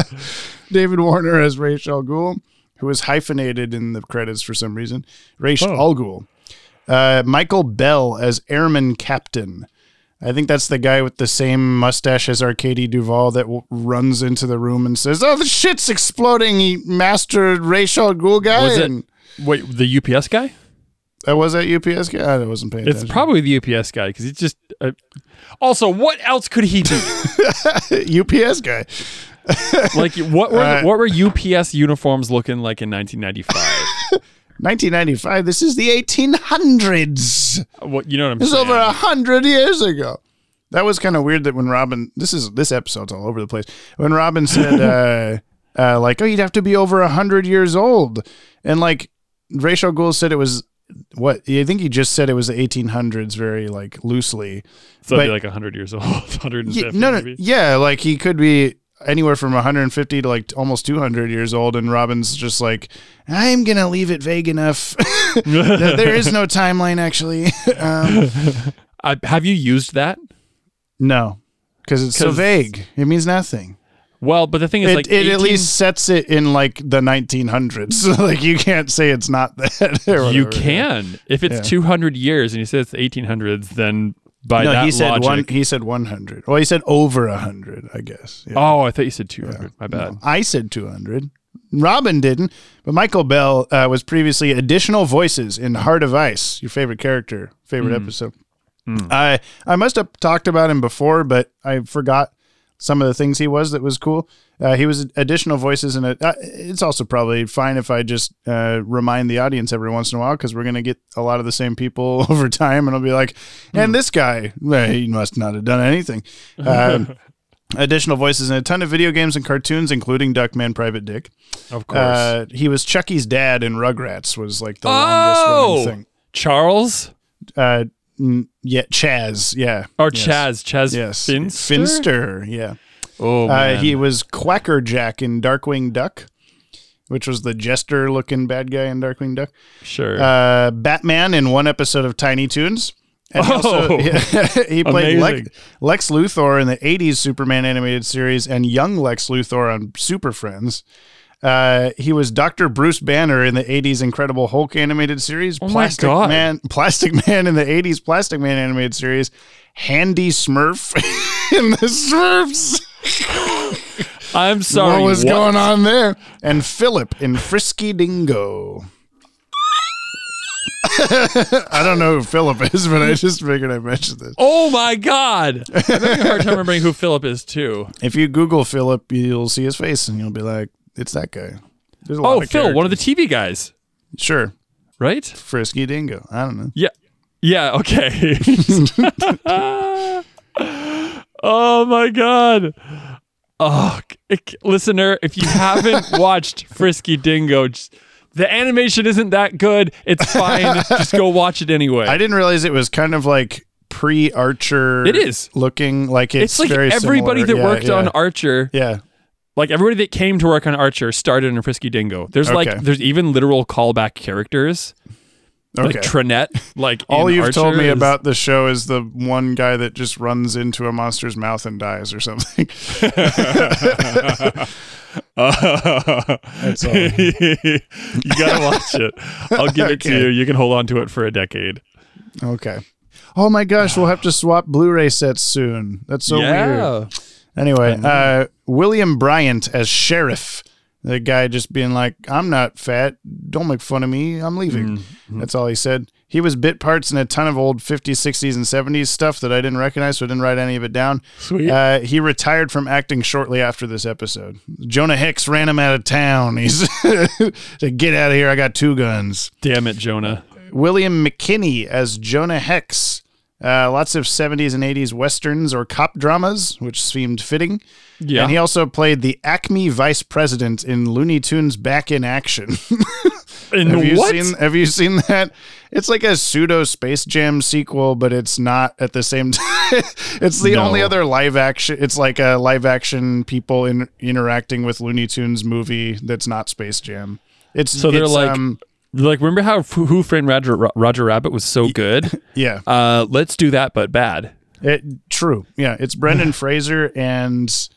David Warner as Ra's al Ghul, who was hyphenated in the credits for some reason. Rachel Oh. al Ghul. Uh, Michael Bell as Airman Captain. I think that's the guy with the same mustache as Arkady Duvall that w- runs into the room and says, "Oh, the shit's exploding!" He mastered Ra's al Ghul guy. Was it and- wait the UPS guy? Uh, was that UPS guy? I wasn't paying It's attention. probably the UPS guy because he's just. Uh, also, what else could he be? <laughs> UPS guy. like, what were <laughs> Uh, what were UPS uniforms looking like in 1995? <laughs> 1995. This is the 1800s. what you know what I'm This is over a hundred years ago. That was kind of weird that when Robin, this is this episode's all over the place. When Robin said, <laughs> uh, uh, like, oh, you'd have to be over a hundred years old, and like Ra's al Ghul said it was what I think he just said it was the 1800s, very like loosely. so it'd be but- like 100 years old, <laughs> 150 Yeah, no, no, maybe. yeah, like he could be anywhere from 150 to like almost 200 years old, and Robin's just like, I'm gonna leave it vague enough. <laughs> there there is no timeline actually. <laughs> um, Uh, have you used that? No, because it's so vague. It means nothing. Well, but the thing is, It, like, it 18 at least sets it in like the 1900s. So <laughs> like you can't say it's not that. you can if it's Yeah. 200 years and you say it's the 1800s, then by No, that he said logic. one. He said 100. Well, he said over 100. I guess. Yeah. oh, I thought you said 200. My bad. I said 200. Robin didn't, but Michael Bell uh, was previously additional voices in Heart of Ice, your favorite character, favorite Hmm. episode. I I must have talked about him before, but I forgot some of the things he was that was cool. Uh, he was additional voices and it. Uh, it's also probably fine if I just uh, remind the audience every once in a while because we're gonna get a lot of the same people <laughs> over time, and I'll be like, and this guy, well, he must not have done anything. Um, <laughs> additional voices in a ton of video games and cartoons, including Duckman Private Dick. Of course. Uh, he was Chucky's dad in Rugrats. Was like the longest oh, running thing. Charles Uh, mm, yeah, Chaz. Yeah. or Yes. Chaz? Chaz Yes. Finster. Finster. Yeah. Oh Uh, he was Quacker Jack in Darkwing Duck, which was the jester looking bad guy in Darkwing Duck. sure. Uh, Batman in one episode of Tiny Toons. And he, also, Oh. <laughs> he played Lex, Lex Luthor in the 80s Superman animated series and young Lex Luthor on Super Friends. Uh, he was Dr. Bruce Banner in the 80s Incredible Hulk animated series. Oh my Plastic God. Man, <laughs> Plastic Man in the 80s Plastic Man animated series. Handy Smurf <laughs> in the Smurfs. <laughs> I'm sorry. what was going on there? And Philip in Frisky Dingo. I don't know who Philip is, but I just figured I mentioned this. Oh my god! I'm having a hard time remembering who Philip is too. If you Google Philip, you'll see his face and you'll be like, it's that guy. There's a lot Oh, of Phil, one of the. TV guys, Sure. right? Frisky Dingo. I don't know. Yeah. Yeah, okay. <laughs> oh my god. Oh, c- listener, if you haven't <laughs> watched Frisky Dingo, just, the animation isn't that good. It's fine. just go watch it anyway. I didn't realize it was kind of like pre Archer. It is. looking like it's, it's like very everybody similar. that Yeah, worked yeah. on Archer, Yeah. Like everybody that came to work on Archer started in Frisky Dingo. There's like there's even literal callback characters. Like Okay. Trinette, like All in you've told me is- about the show is the one guy that just runs into a monster's mouth and dies or something. <laughs> That's all. you gotta watch it. I'll give it to you. You can hold on to it for a decade. Okay. Oh my gosh, we'll have to swap Blu-ray sets soon. That's so weird. Anyway, uh, William Bryant as sheriff. The guy just being like, "I'm not fat. Don't make fun of me. I'm leaving." Mm-hmm. That's all he said. He was bit parts in a ton of old 50s, 60s, and 70s stuff that I didn't recognize, so I didn't write any of it down. Sweet. Uh, he retired from acting shortly after this episode. Jonah Hex ran him out of town. <laughs> He's said, "Get out of here! I got two guns." Damn it, Jonah. William McKinney as Jonah Hex. Uh, lots of 70s and 80s westerns or cop dramas, which seemed fitting. Yeah. And he also played the Acme vice president in Looney Tunes Back in Action. <laughs> And have you what? seen have you seen that? It's like a pseudo Space Jam sequel, but it's not at the same <laughs> time. it's the No. only other live action it's like a live action people in, interacting with Looney Tunes movie that's not Space Jam. It's So they're it's, like- um, like, remember how Who Framed Roger, Roger Rabbit was so good? <laughs> yeah. Uh, let's do that, but bad. It, true. Yeah, it's Brendan <laughs> Fraser and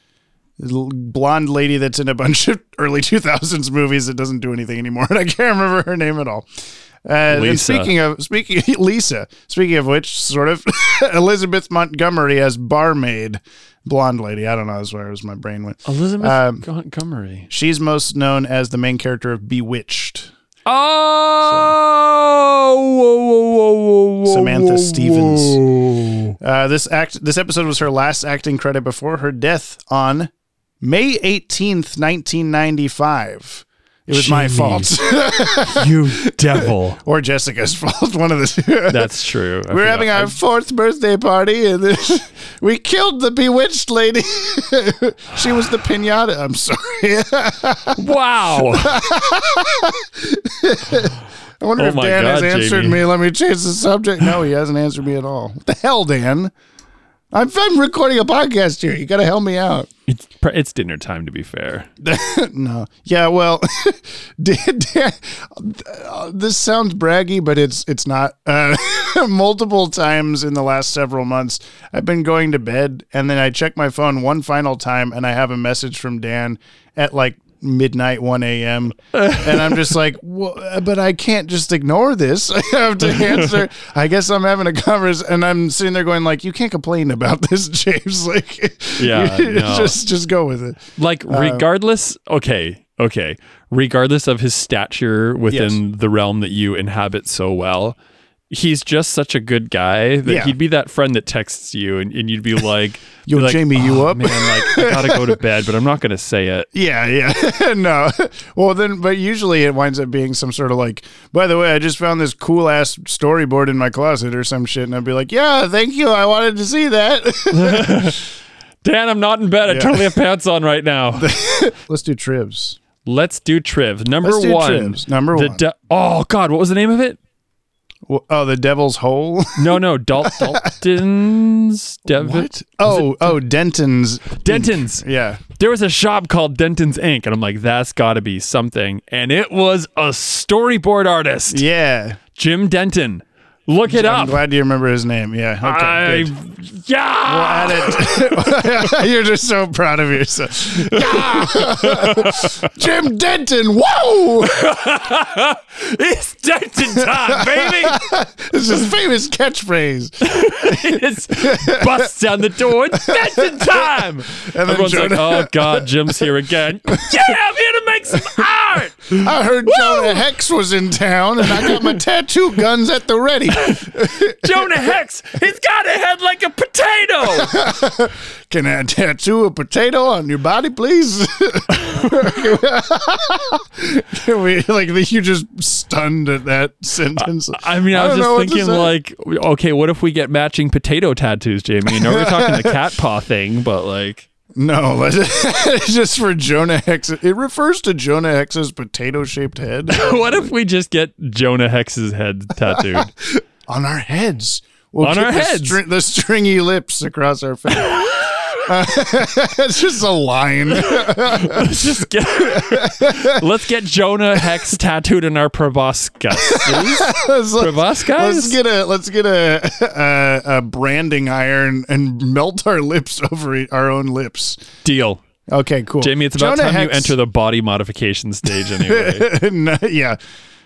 blonde lady that's in a bunch of early 2000s movies that doesn't do anything anymore, and I can't remember her name at all. Uh, and Lisa. speaking of speaking <laughs> Lisa, speaking of which, sort of Elizabeth Montgomery as barmaid, blonde lady. I don't know. That's where was my brain went. Elizabeth Um, Montgomery. She's most known as the main character of Bewitched. Oh, whoa, whoa, whoa, whoa, whoa, Samantha Stevens. Uh, this act, this episode was her last acting credit before her death on May eighteenth, nineteen ninety five. It was my fault, <laughs> you devil. or Jessica's <laughs> fault. One of the two. That's true. I We're having our fourth birthday party, and <laughs> we killed the bewitched lady. she was the pinata. I'm sorry. Wow. I wonder Oh if Dan has answered Jamie. me. Let me change the subject. No, he hasn't answered me at all. What the hell, Dan? I'm, I'm recording a podcast here. You got to help me out. It's it's dinner time, to be fair. <laughs> no. Yeah, well, <laughs> uh, this sounds braggy, but it's it's not. Uh, <laughs> multiple times in the last several months, I've been going to bed and then I check my phone one final time and I have a message from Dan at like midnight 1 a.m and i'm just like well, but i can't just ignore this. <laughs> I have to answer. I guess i'm having a conversation and i'm sitting there going like you can't complain about <laughs> this james. <laughs> Like Yeah, no. just just go with it. Like, um, regardless, okay, okay, regardless of his stature within the realm that you inhabit so well, he's just such a good guy that Yeah. he'd be that friend that texts you and, and you'd be like, <laughs> Yo, be like, Jamie, you "Oh, up?" Man, like, I gotta go to bed, but I'm not gonna say it. <laughs> Yeah, yeah. <laughs> no. Well, then, but usually it winds up being some sort of like, by the way, I just found this cool ass storyboard in my closet or some shit. And I'd be like, yeah, thank you. I wanted to see that. Dan, I'm not in bed. I totally have pants on right now. Let's do trivs. Let's do Triv. Number Let's do one. Trivs. Number one. de- oh God, what was the name of it? Oh, the devil's hole. <laughs> No, no, Dal- Dalton's. Dev- Oh, oh, Denton's. Denton's. Yeah. There was a shop called Denton's Ink, and I'm like, that's got to be something. And it was a storyboard artist, Yeah. Jim Denton. Look it I'm up. glad you remember his name. Yeah. Okay. I, good. yeah. Add it. <laughs> You're just so proud of yourself. Yeah. <laughs> Jim Denton. Whoa. <laughs> it's Denton time, baby. This is his famous catchphrase. it's busts down the door. It's Denton time. then Everyone's like, Jonah- oh God, Jim's here again. yeah, I'm here to make some art. I heard Jonah Hex was in town, and I got my tattoo guns at the ready. <laughs> Jonah Hex, he's got a head like a potato. <laughs> Can I tattoo a potato on your body, please? Can <laughs> we like you just stunned at that sentence? I mean, I, I was don't know what just thinking, like, okay, what if we get matching potato tattoos, Jamie? I know we're talking the cat paw thing, but like, No, <laughs> it's just for Jonah Hex. It refers to Jonah Hex's potato-shaped head <laughs> what if we just get Jonah Hex's head tattooed? <laughs> on our heads. We'll On our the heads. stri- the stringy lips across our face. Uh, <laughs> it's just a line. let's just get let's get Jonah Hex tattooed in our proboscis. Let's, Proboscis? let's get a let's get a, a a branding iron and melt our lips over our own lips. Deal, Okay, cool. Jamie. It's about Jonah time you enter the body modification stage, anyway. <laughs> No, yeah.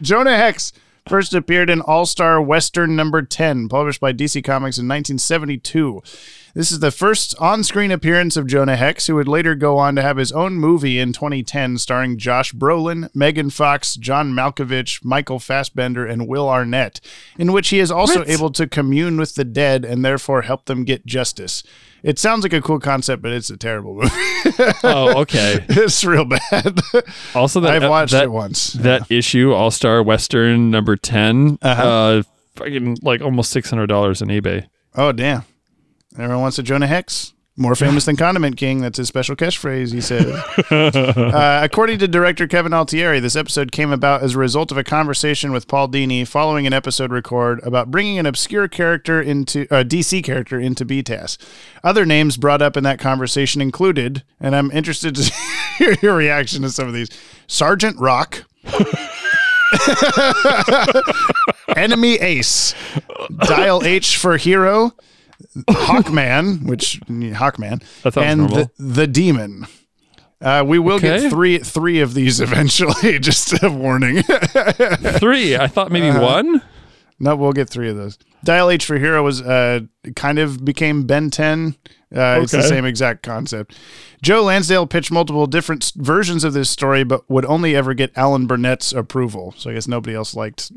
Jonah Hex first appeared in All Star Western number 10, published by DC Comics in 1972. This is the first on screen appearance of Jonah Hex, who would later go on to have his own movie in 2010 starring Josh Brolin, Megan Fox, John Malkovich, Michael Fassbender, and Will Arnett, in which he is also What? able to commune with the dead and therefore help them get justice. It sounds like a cool concept, but it's a terrible movie. <laughs> oh, okay. <laughs> it's real bad. Also, that I've watched that, it once. That issue, All Star Western number 10 uh fucking like almost six hundred dollars on eBay. Oh, damn. Everyone wants a Jonah Hex. More famous than Condiment King. That's his special catchphrase, he says. <laughs> uh, according to director Kevin Altieri, this episode came about as a result of a conversation with Paul Dini following an episode record about bringing an obscure character into a DC character into BTAS. Other names brought up in that conversation included, and I'm interested to <laughs> hear your reaction to some of these Sergeant Rock. <laughs> Enemy Ace, Dial H for Hero, Hawkman, which Hawkman, and the, the Demon. Uh, we will Okay. get three three of these <laughs> eventually. <laughs> Just a warning. <laughs> Three. I thought maybe Uh-huh. one. no, we'll get three of those. Dial H for Hero was uh, kind of became Ben 10. Uh, It's the same exact concept. Joe Lansdale pitched multiple different versions of this story, but would only ever get Alan Burnett's approval. So I guess nobody else liked.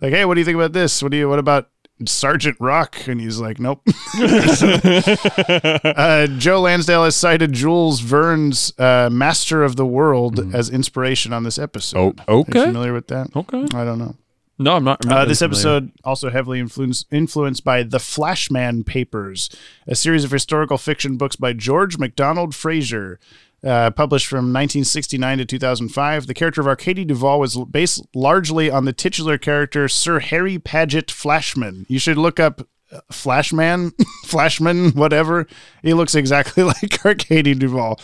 like, hey, what do you think about this? What do you? What about Sergeant Rock? And he's like, nope. <laughs> <laughs> uh, Joe Lansdale has cited Jules Verne's uh, Master of the World as inspiration on this episode. Mm. Oh, Are okay. you familiar with that? Okay. I don't know. No, I'm not. I'm not Uh, this familiar. episode also heavily influenced influenced by the Flashman Papers, a series of historical fiction books by George MacDonald Fraser. Uh, published from 1969 to 2005, the character of Arkady Duval was based largely on the titular character Sir Harry Paget Flashman. You should look up Flashman, <laughs> Flashman, whatever. He looks exactly <laughs> like Arkady Duvall.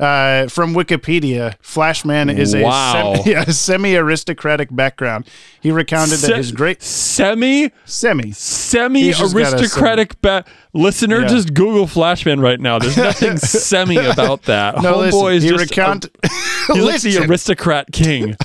Uh, from Wikipedia, Flashman is a Wow. semi, <laughs> yeah, semi-aristocratic background. He recounted that his great semi semi semi He's just got a aristocratic ba- listener Yeah. just google flashman right now there's nothing <laughs> semi about that no, homeboy is he just recount. <laughs> a, he's like the aristocrat king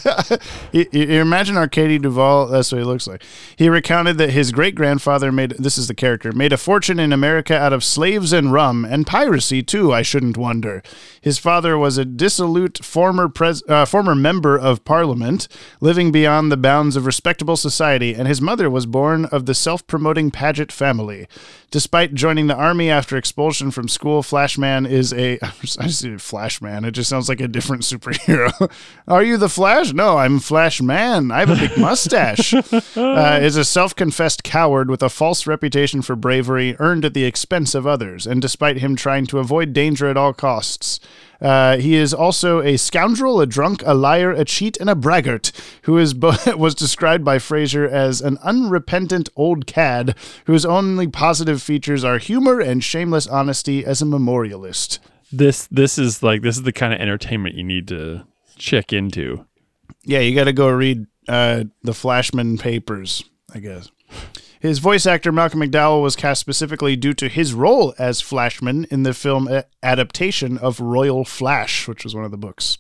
You, you imagine Arkady Duvall. That's what he looks like. He recounted that his great grandfather made this is the character made a fortune in America out of slaves and rum and piracy too. I shouldn't wonder. His father was a dissolute former pres, uh, former member of Parliament, living beyond the bounds of respectable society, and his mother was born of the self-promoting Paget family. Despite joining the army after expulsion from school, Flashman is a <laughs> I just see Flashman. It just sounds like a different superhero. <laughs> Are you the Flash? No, I'm Flashman. I have a big mustache. <laughs> uh, is a self-confessed coward with a false reputation for bravery earned at the expense of others, and despite him trying to avoid danger at all costs. Uh, he is also a scoundrel, a drunk, a liar, a cheat, and a braggart, who is bo- <laughs> was described by Fraser as an unrepentant old cad whose only positive features are humor and shameless honesty as a memorialist. this this is like this is the kind of entertainment you need to check into Yeah, you got to go read uh, the Flashman papers, I guess. His voice actor Malcolm McDowell was cast specifically due to his role as Flashman in the film adaptation of Royal Flash, which was one of the books.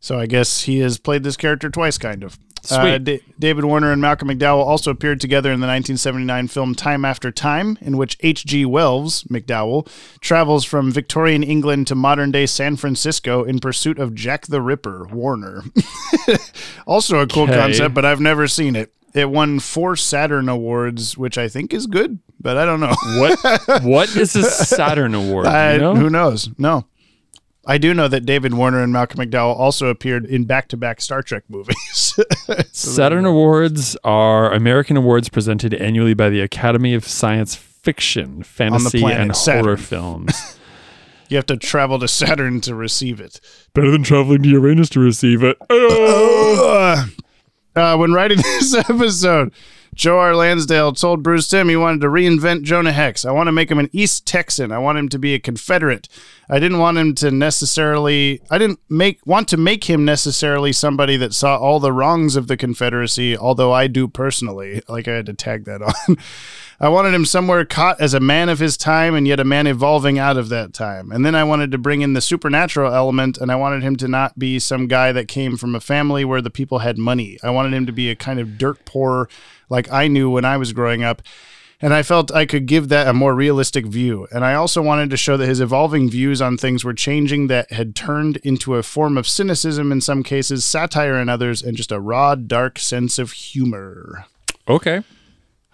So I guess he has played this character twice, kind of. Uh, Sweet. David Warner and Malcolm McDowell also appeared together in the 1979 film Time After Time, in which H.G. Wells, McDowell, travels from Victorian England to modern day San Francisco in pursuit of Jack the Ripper, Warner. <laughs> also a cool Okay. concept, but I've never seen it. It won four Saturn Awards, which I think is good, but I don't know. what <laughs> what is a saturn award I- you know? Who knows? No. I do know that David Warner and Malcolm McDowell also appeared in back to back Star Trek movies. <laughs> Saturn Awards are American awards presented annually by the Academy of Science Fiction, Fantasy, planet and Saturn. horror films. <laughs> you have to travel to Saturn to receive it. Better than traveling to Uranus to receive it. Uh, uh, when writing <laughs> this episode, Joe R. Lansdale told Bruce Timm he wanted to reinvent Jonah Hex. I want to make him an East Texan. I want him to be a Confederate. I didn't want him to necessarily. I didn't make want to make him necessarily somebody that saw all the wrongs of the Confederacy. Although I do personally. Like I had to tag that <laughs> on. I wanted him somewhere caught as a man of his time and yet a man evolving out of that time. And then I wanted to bring in the supernatural element and I wanted him to not be some guy that came from a family where the people had money. I wanted him to be a kind of dirt poor like I knew when I was growing up. And I felt I could give that a more realistic view. And I also wanted to show that his evolving views on things were changing that had turned into a form of cynicism in some cases, satire in others, and just a raw, dark sense of humor. okay.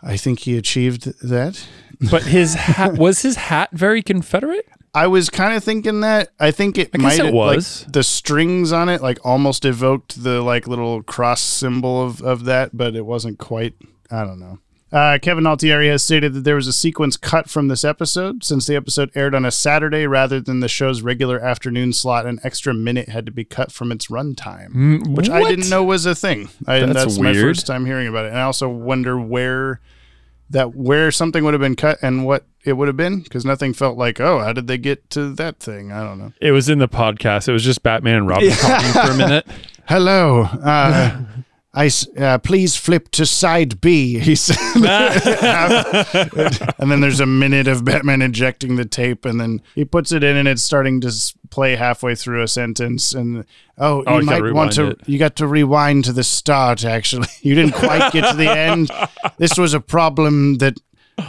I think he achieved that. But his <laughs> hat was his hat very Confederate? I was kind of thinking that. I think it I might it have- was. like the strings on it like almost evoked the like little cross symbol of of that, but it wasn't quite. I don't know. Uh, Kevin Altieri has stated that there was a sequence cut from this episode. Since the episode aired on a Saturday rather than the show's regular afternoon slot, an extra minute had to be cut from its runtime, which I Mm, didn't know was a thing. I, That's that's my first time hearing about it. And I also wonder where that where something would have been cut and what it would have been because nothing felt like oh how did they get to that thing I don't know. It was in the podcast. It was just Batman and Robin <laughs> talking for a minute. Hello. Uh, <laughs> I uh, please flip to side B. He said, <laughs> <laughs> and then there's a minute of Batman ejecting the tape, and then he puts it in, and it's starting to play halfway through a sentence. And oh, Oh, you you might want to. it. You got to rewind to the start. Actually, <laughs> you didn't quite get to the end. This was a problem that.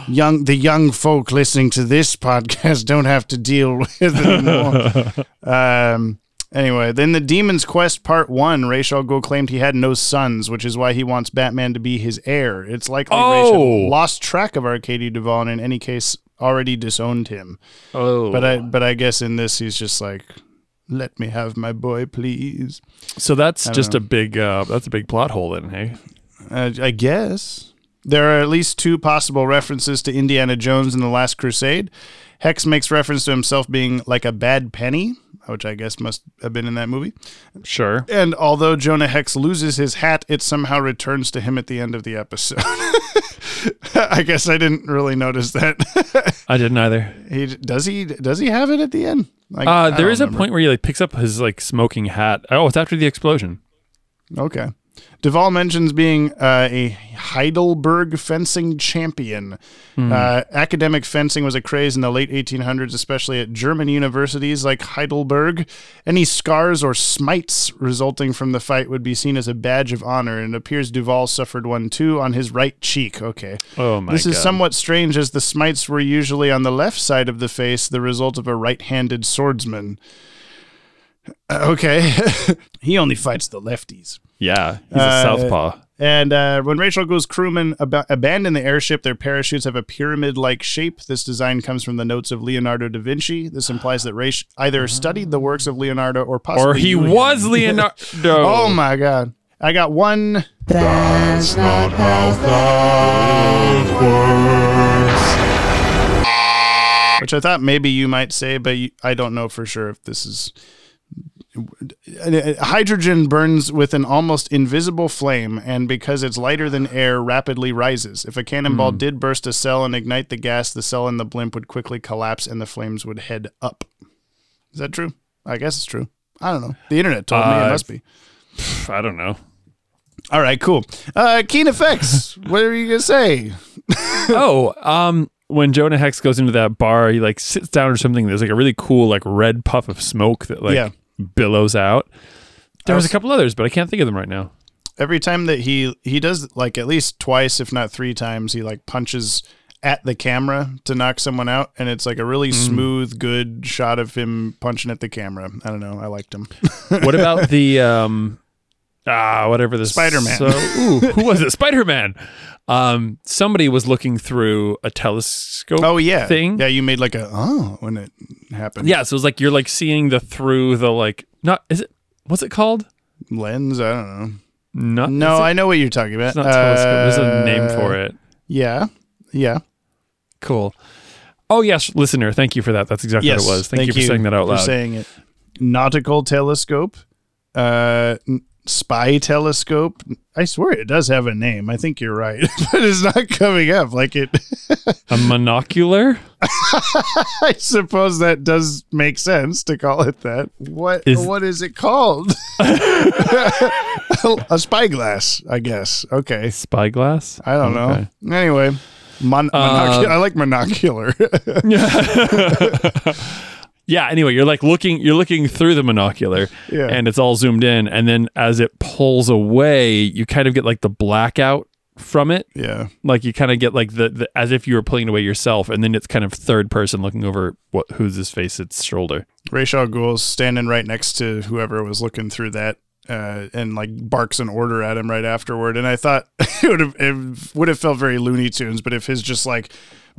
Young, the young folk listening to this podcast don't have to deal with anymore. Um, anyway, then the Demon's Quest Part 1, Ra's al Ghul claimed he had no sons, which is why he wants Batman to be his heir. It's likely Ra's Oh. lost track of Duvall and in any case already disowned him. Oh. But I but I guess in this he's just like, let me have my boy, please. so that's just know. a big uh, that's a big plot hole then, hey? Uh, I guess. There are at least two possible references to Indiana Jones in The Last Crusade. Hex makes reference to himself being like a bad penny. Which I guess must have been in that movie. Sure. And although Jonah Hex loses his hat, it somehow returns to him at the end of the episode. <laughs> I guess I didn't really notice that. <laughs> I didn't either. he does he does he have it at the end? Like, Uh, there a point where he like picks up his like smoking hat. Oh, it's after the explosion. Okay. Duvall mentions being uh, a Heidelberg fencing champion. Uh, academic fencing was a craze in the late 1800s, especially at German universities like Heidelberg. Any scars or smites resulting from the fight would be seen as a badge of honor, and it appears Duvall suffered one too on his right cheek. Okay. Oh my This is God. somewhat strange as the smites were usually on the left side of the face, the result of a right handed swordsman. Uh, Okay. <laughs> he only fights the lefties. Yeah, he's a Uh, southpaw. And uh, when Rachel Goes crewmen ab- abandon the airship, their parachutes have a pyramid like shape. This design comes from the notes of Leonardo da Vinci. This implies that Rach either studied the works of Leonardo or possibly. Or he knew him. was <laughs> Leonardo. oh my God. I got one. Which I thought maybe you might say, but you, I don't know for sure if this is. Hydrogen burns with an almost invisible flame, and because it's lighter than air, rapidly rises. If a cannonball did burst a cell and ignite the gas, the cell in the blimp would quickly collapse and the flames would head up. Is that true? I guess it's true. I don't know. The internet told me it Uh, must be. I don't know. All right, cool. Uh, keen effects. <laughs> what are you gonna say? <laughs> oh, um, when Jonah Hex goes into that bar, he like sits down or something. There's like a really cool like red puff of smoke that like Yeah. Billows out. There was a couple others, but I can't think of them right now. Every time that he he does like at least twice, if not three times, he like punches at the camera to knock someone out, and it's like a really smooth, good shot of him punching at the camera. I don't know. I liked him. <laughs> What about the um ah whatever the Spider-Man. So, ooh, who was it? Spider Man. Um, somebody was looking through a telescope. Oh yeah, thing. Yeah, you made like a oh when it happened. Yeah, so it's like you're like seeing the through the like not is it what's it called? lens. I don't know. Not No, it- I know what you're talking about. it's not telescope. There's a name Uh, for it. Yeah, yeah. Cool. Oh yes, listener, thank you for that. That's exactly yes, what it was. Thank, you for saying that out loud. for loud. saying it. Nautical telescope, uh, n- spy telescope. I swear it does have a name. I think you're right, <laughs> but it's not coming up. Like it. a monocular? <laughs> I suppose that does make sense to call it that. What? Is- what is it called? <laughs> a spyglass, I guess. Okay. Spyglass? I don't Okay. know. Anyway, mon- uh, monocu- I like monocular. Yeah, anyway, you're like looking you're looking through the monocular Yeah. and it's all zoomed in and then as it pulls away, you kind of get like the blackout from it. yeah. Like you kind of get like the, the as if you were pulling it away yourself and then it's kind of third person looking over what who's his face its shoulder. Ra's al Ghul's standing right next to whoever was looking through that, uh, and like barks an order at him right afterward. And I thought <laughs> it would have it would have felt very Looney Tunes, but if his just like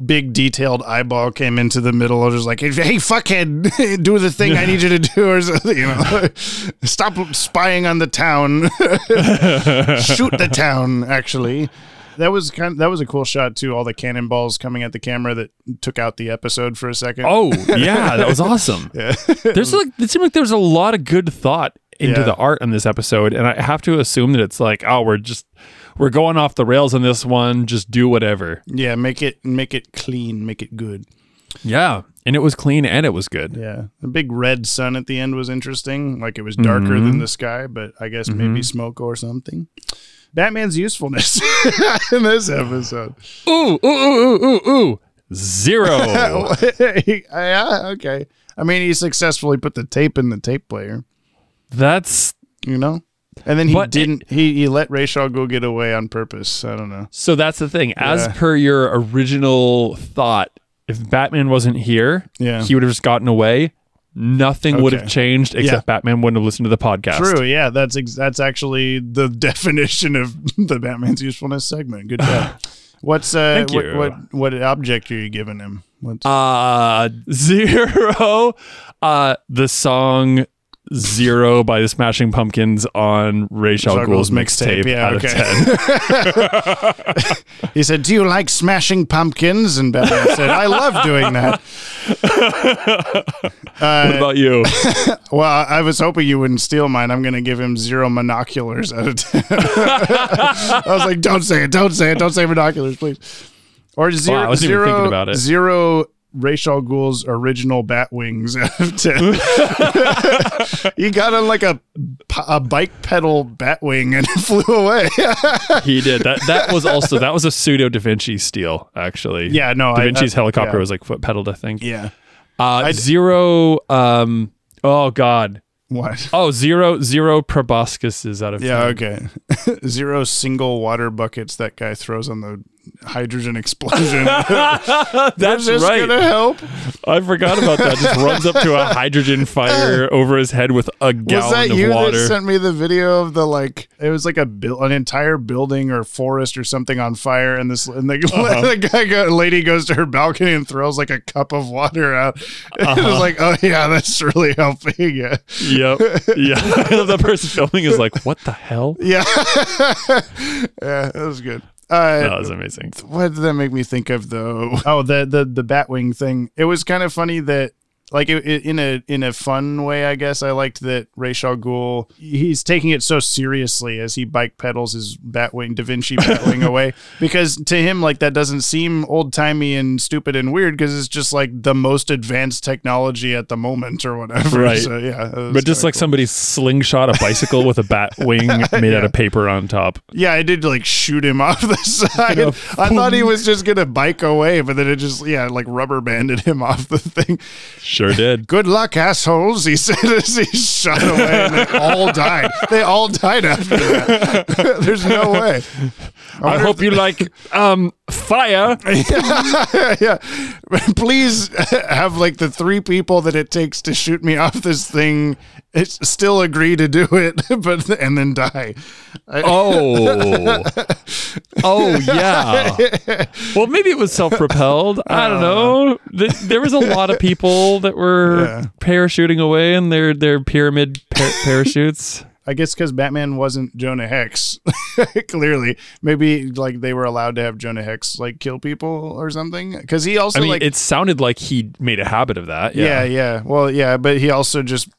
big detailed eyeball came into the middle, I was just like, "Hey, fuckhead, <laughs> do the thing I need you to do," or something. <laughs> You know, stop spying on the town, shoot the town. Actually. That was kind. Of, that was a cool shot too. All the cannonballs coming at the camera that took out the episode for a second. Oh, yeah, that was awesome. There's like it seemed like there was a lot of good thought into Yeah. the art in this episode and I have to assume that it's like, oh, we're just we're going off the rails on this one, just do whatever. Yeah, make it make it clean, make it good. Yeah. And it was clean and it was good. Yeah, the big red sun at the end was interesting. Like it was darker Mm-hmm. than the sky, but I guess maybe smoke or something. Batman's usefulness <laughs> in this episode. Ooh, ooh, ooh, ooh, ooh, ooh. Zero. <laughs> yeah, okay. I mean, he successfully put the tape in the tape player. That's You know, and then he But- didn't. He he let Rachel go get away on purpose. I don't know. so that's the thing. As Yeah. per your original thought, if Batman wasn't here, Yeah. he would have just gotten away. Nothing would have changed except Batman wouldn't have listened to the podcast. True. Yeah, that's ex- that's actually the <laughs> definition of <laughs> the Batman's usefulness segment. Good job. <sighs> What's uh Thank what, what what object are you giving him? What's Uh <laughs> zero. Uh the song zero by the Smashing Pumpkins on Ray Shal Shal Ghul's Ghul's mixtape, yeah, out okay. of 10. <laughs> He said, "Do you like smashing pumpkins?" And Batman said, "I love doing that." <laughs> what about you? <laughs> Well, I was hoping you wouldn't steal mine. I'm going to give him zero monoculars out of ten. I was like, "Don't say it! Don't say it! Don't say binoculars, please." Or zero, even zero- thinking about it. Ra's al Ghul's original bat wings out of ten. he got on like a a bike pedal bat wing and <laughs> flew away. <laughs> He did. That that was also that was a pseudo Da Vinci steal, actually. Yeah, no, Da I- Vinci's I- helicopter yeah. was like foot pedaled, I think. yeah. Uh, zero. Um. Oh God. What? Oh, zero zero proboscises out of Yeah, 10. okay. <laughs> Zero single water buckets that guy throws on the hydrogen explosion. <laughs> That's Is this right. gonna help? I forgot about that. Just runs up to a hydrogen <laughs> fire over his head with a gallon Was that of you that sent me the video of the like? It was like a buil- an entire building or forest or something on fire, and this and the, <laughs> Uh-huh. the guy go, lady goes to her balcony and throws like a cup of water out. It Uh-huh. was like, oh yeah, that's really helping. Yeah, yep. Yeah. the person filming is like, "What the hell?" yeah, yeah. That was good. Uh, That was amazing. what did that make me think of though? Oh, the the the Batwing thing. It was kind of funny that like it, it- in a in a fun way, I guess. I liked that Ra's al Ghul he's taking it so seriously as he bike pedals his Batwing Da Vinci Batwing <laughs> away because to him like that doesn't seem old timey and stupid and weird because it's just like the most advanced technology at the moment or whatever. Right. So yeah, But just like cool. somebody slingshot a bicycle with a bat wing <laughs> made out of paper on top. Yeah, I did like shoot him <laughs> off the side. I thought he was just gonna bike away, but then it just yeah, like rubber banded him off the thing. Sure did. <laughs> Good luck, assholes. He said as he shot away, and they all died. They all died after that. <laughs> There's no way. I hope you like um fire. <laughs> yeah, <laughs> please have like the three people that it takes to shoot me off this thing. It's still agree to do it, <laughs> but and then die. Oh. Oh yeah. Well, maybe it was self-propelled. I don't uh. know. There was a lot of people that were Yeah. parachuting away in their their pyramid par- parachutes. I guess because Batman wasn't Jonah Hex. <laughs> Clearly, maybe like they were allowed to have Jonah Hex like kill people or something. Because he also I mean, like it sounded like he made a habit of that. yeah. Yeah. yeah, Well, yeah, but he also just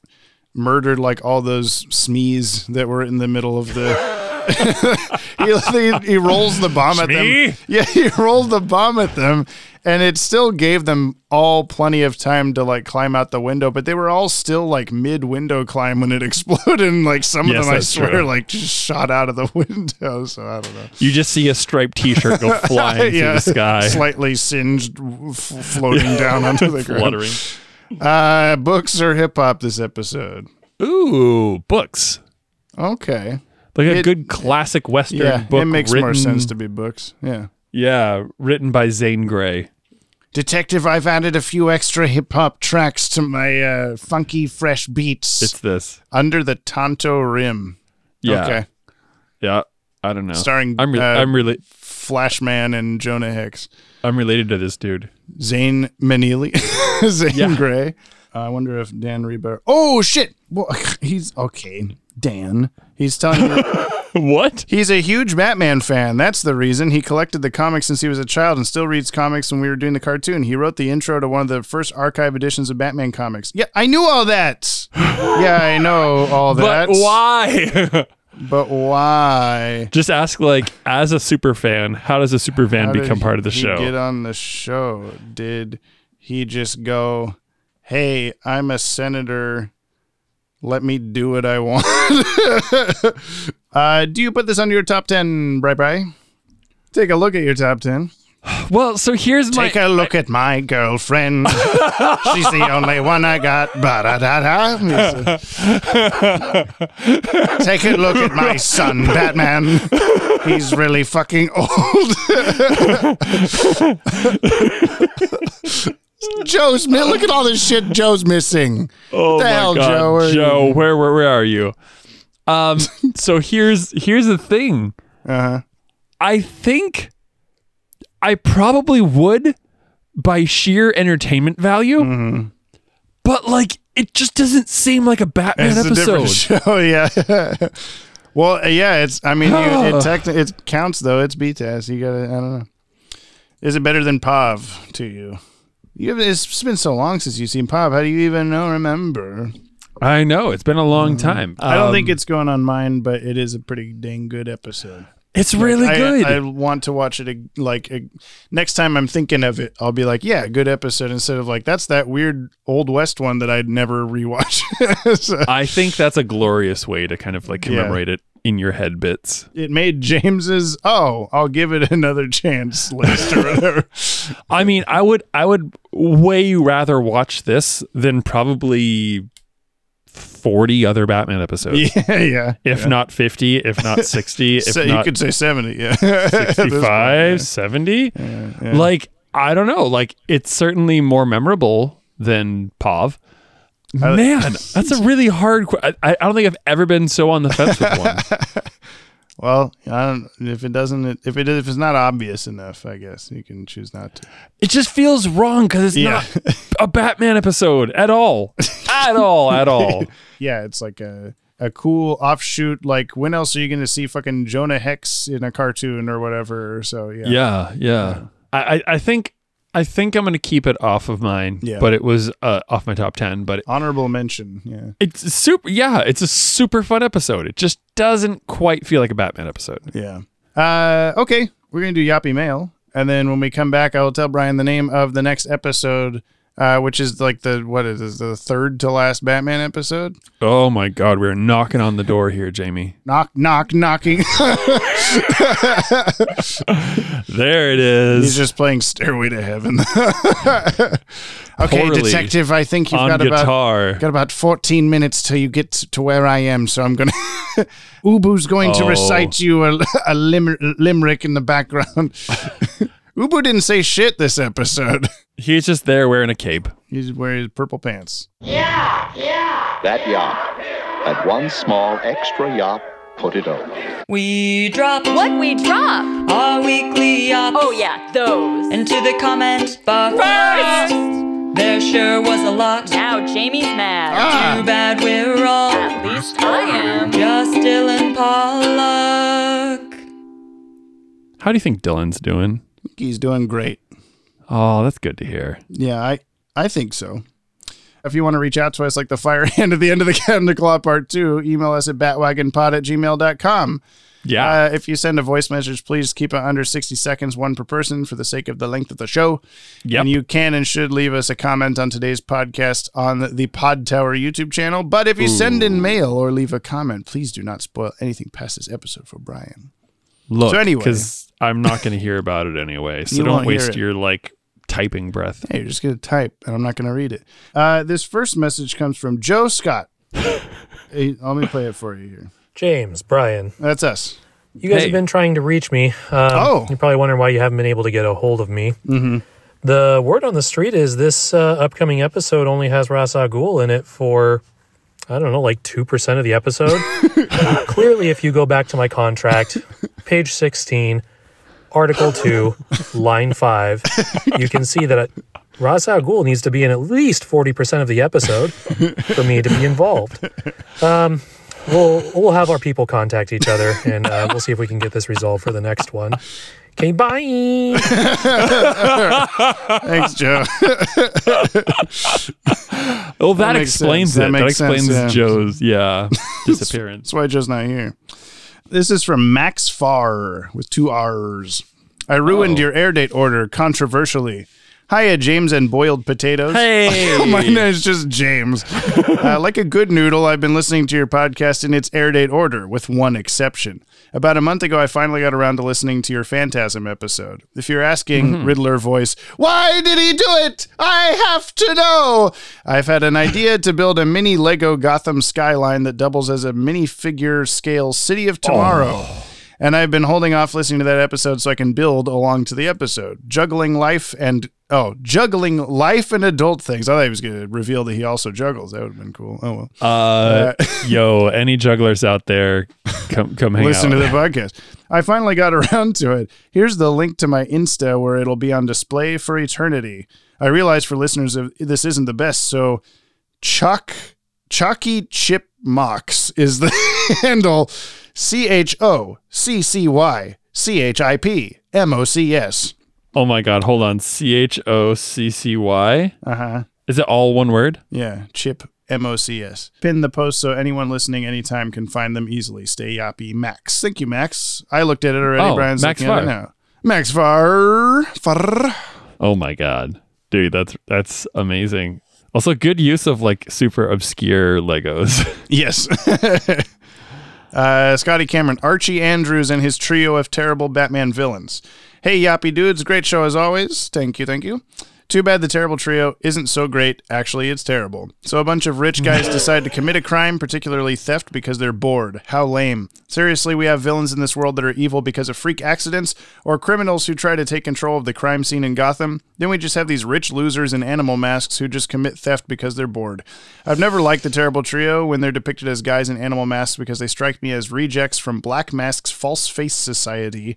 murdered like all those Smees that were in the middle of the. He, <laughs> he, he rolls the bomb at them. <laughs> Yeah, he rolled the bomb at them, and it still gave them all plenty of time to like climb out the window. But they were all still like mid window climb when it <laughs> exploded, and like some Yes, of them, I swear, true. like just shot out of the window. So I don't know. You just see a striped T-shirt go flying through the sky, slightly singed, f- floating down onto the ground. Uh, books or hip hop this episode? Ooh, books. Okay. Like a It- good classic Western Yeah, book. it makes more sense to be books. Yeah. Yeah, written by Zane Grey. Detective, I've added a few extra hip hop tracks to my uh, funky, fresh beats It's this. under the Tonto Rim. Yeah. Okay. Yeah. I don't know. Starring I'm re- uh, I'm really Flashman and Jonah Hex. I'm related to this dude. Zane Manili. <laughs> Zane Yeah. Grey. I wonder if Dan Riba. Oh, shit. Well, <laughs> he's okay. Dan. He's telling me. <laughs> what? He's a huge Batman fan. That's the reason. He collected the comics since he was a child and still reads comics when we were doing the cartoon. He wrote the intro to one of the first archive editions of Batman comics. Yeah, I knew all that. <gasps> yeah, I know all that. But why? <laughs> But why? Just ask like as a super fan, how does a super fan How become part of the he show? Get on the show. Did he just go, "Hey, I'm a senator. Let me do what I want." <laughs> uh, do you put this under your top ten, Bri Bri? Take a look at your top ten. well, so here's my Take a look at my girlfriend. <laughs> She's the only one I got. Ba-da-da-da. Take a look at my son, Batman. He's really fucking old. <laughs> Joe's mi- look at all this shit Joe's missing. <laughs> Oh the my hell, God, Joe? Where are Joe, you? where, where where are you? Um <laughs> so here's here's the thing. Uh-huh. I think I probably would by sheer entertainment value. Mm-hmm. But like it just doesn't seem like a Batman It's a episode. <laughs> show, yeah. well, uh, yeah, it's. I mean, you, it <sighs> techni- it counts though. It's BTAS. You gotta. I don't know. Is it better than Pav to you? You have, it's been so long since you've seen Pop. How do you even know? Remember? I know it's been a long time. I don't think Um, it's going on mine, but it is a pretty dang good episode. it's really I, good. I want to watch it. ag- Like ag- next time I'm thinking of it, I'll be like, "Yeah, good episode." Instead of like, "That's that weird old west one that I'd never <laughs> rewatch." So, I think that's a glorious way to kind of like Yeah. commemorate it in your head bits. it made James's "Oh, I'll give it another chance" <laughs> list or whatever. I mean, I would I would way rather watch this than probably 40 other Batman episodes. <laughs> yeah, yeah. If yeah. not 50, if not <laughs> 60, if So you could say seventy. Yeah, At this point, 65, 70. yeah. Yeah. Like, I don't know. Like, it's certainly more memorable than Pav. Man, that's a really hard. Qu- I, I don't think I've ever been so on the fence with one. <laughs> Well, I don't. If it doesn't, if it if it's not obvious enough, I guess you can choose not to. It just feels wrong because it's Yeah. not <laughs> a Batman episode at all, at all, at all. <laughs> yeah, it's like a a cool offshoot. Like when else are you going to see fucking Jonah Hex in a cartoon or whatever? So yeah, Yeah, yeah. I, I, I think I think I'm gonna keep it off of mine. Yeah. But it was uh, off my top ten. But honorable mention. Yeah, it's super. Yeah, it's a super fun episode. It just doesn't quite feel like a Batman episode. yeah. Uh, okay, we're gonna do Yoppie Mail, and then when we come back, I will tell Brian the name of the next episode. Uh, which is like the what is this, the third to last Batman episode? Oh my God, we're knocking on the door here, Jamie. Knock, knock, knocking. There it is. He's just playing Stairway to Heaven. <laughs> okay, Poorly. detective, I think you've on got about got about 14 minutes till you get to where I am, so I'm going <laughs> to Ubu's going to Oh. recite you a, a lim- limerick in the background. <laughs> Ubu didn't say shit this episode. <laughs> He's just there wearing a cape. He's wearing his purple pants. Yeah, yeah. That yacht, that one small extra yacht, put it over. We drop What we drop? our weekly yachts Oh yeah, those. into the comment box. First! There sure was a lot. Now Jamie's mad. Ah. Too bad we're all At least I am. just Dylan Pollock. How do you think Dylan's doing? He's doing great. Oh, that's good to hear. Yeah, I I think so. If you want to reach out to us like the fire <laughs> hand at the end of the Cat and the Claw Part 2, email us at batwagonpod at gmail.com. Yeah. Uh, if you send a voice message, please keep it under 60 seconds, one per person, for the sake of the length of the show. Yep. And you can and should leave us a comment on today's podcast on the Pod Tower YouTube channel. But if you send in mail or leave a comment, please do not spoil anything past this episode for Brian. Look, so anyway. because I'm not going to hear about it anyway. So You don't won't hear waste it. your like typing breath. Hey, you're just going to type, and I'm not going to read it. Uh, this first message comes from Joe Scott. <laughs> hey, let me play it for you here. James, Brian, That's us. you guys Hey. have been trying to reach me. Um, Oh. You're probably wondering why you haven't been able to get a hold of me. Mm-hmm. The word on the street is this uh, upcoming episode only has Ra's al Ghul in it for, I don't know, like 2% of the episode. <laughs> Clearly, if you go back to my contract, <laughs> page 16, Article 2, <laughs> line 5, you can see that Ra's al Ghul needs to be in at least 40% of the episode for me to be involved. Um, we'll we'll have our people contact each other and uh, we'll see if we can get this resolved for the next one. Okay, bye. <laughs> Thanks, Joe. Oh, that, makes explains sense. That it. That, makes sense, explains yeah. Joe's yeah <laughs> disappearance. That's why Joe's not here. This is from Max Farr with two R's. I ruined Oh. your air date order controversially. Hiya, James and boiled potatoes. Hey. <laughs> My name is just James. uh, like a good noodle, I've been listening to your podcast in its air date order, with one exception. About a month ago, I finally got around to listening to your Phantasm episode. If you're asking, Riddler voice, why did he do it? I have to know. I've had an idea to build a mini Lego Gotham skyline that doubles as a mini figure scale City of Tomorrow. And I've been holding off listening to that episode so I can build along to the episode. Juggling life and oh, juggling life and adult things. I thought he was going to reveal that he also juggles. That would have been cool. Oh well. Uh, <laughs> yo, any jugglers out there, come come hang out. Listen out. to the podcast. I finally got <laughs> around to it. Here's the link to my Insta where it'll be on display for eternity. I realize for listeners, this isn't the best, so Chuck Chucky Chip Mox is the <laughs> handle. C H O C C Y C H I P M O C S. Oh my god, hold on. C H O C C Y. Uh huh. Is it all one word? Yeah, Chip M O C S. Pin the post so anyone listening anytime can find them easily. Stay yappy, Max. Thank you, Max. I looked at it already. Oh, Brian's Max looking Farr. now. Max Far Far. Oh my god. Dude, that's that's amazing. Also good use of like super obscure Legos. <laughs> Yes. <laughs> uh, Scotty Cameron, Archie Andrews, and his trio of terrible Batman villains. Hey, yappy dudes, great show as always. Thank you, thank you. Too bad the terrible trio isn't so great. Actually, it's terrible. So a bunch of rich guys <laughs> decide to commit a crime, particularly theft, because they're bored. How lame. Seriously, we have villains in this world that are evil because of freak accidents or criminals who try to take control of the crime scene in Gotham. Then we just have these rich losers in animal masks who just commit theft because they're bored. I've never liked the terrible trio when they're depicted as guys in animal masks because they strike me as rejects from Black Mask's False Face Society.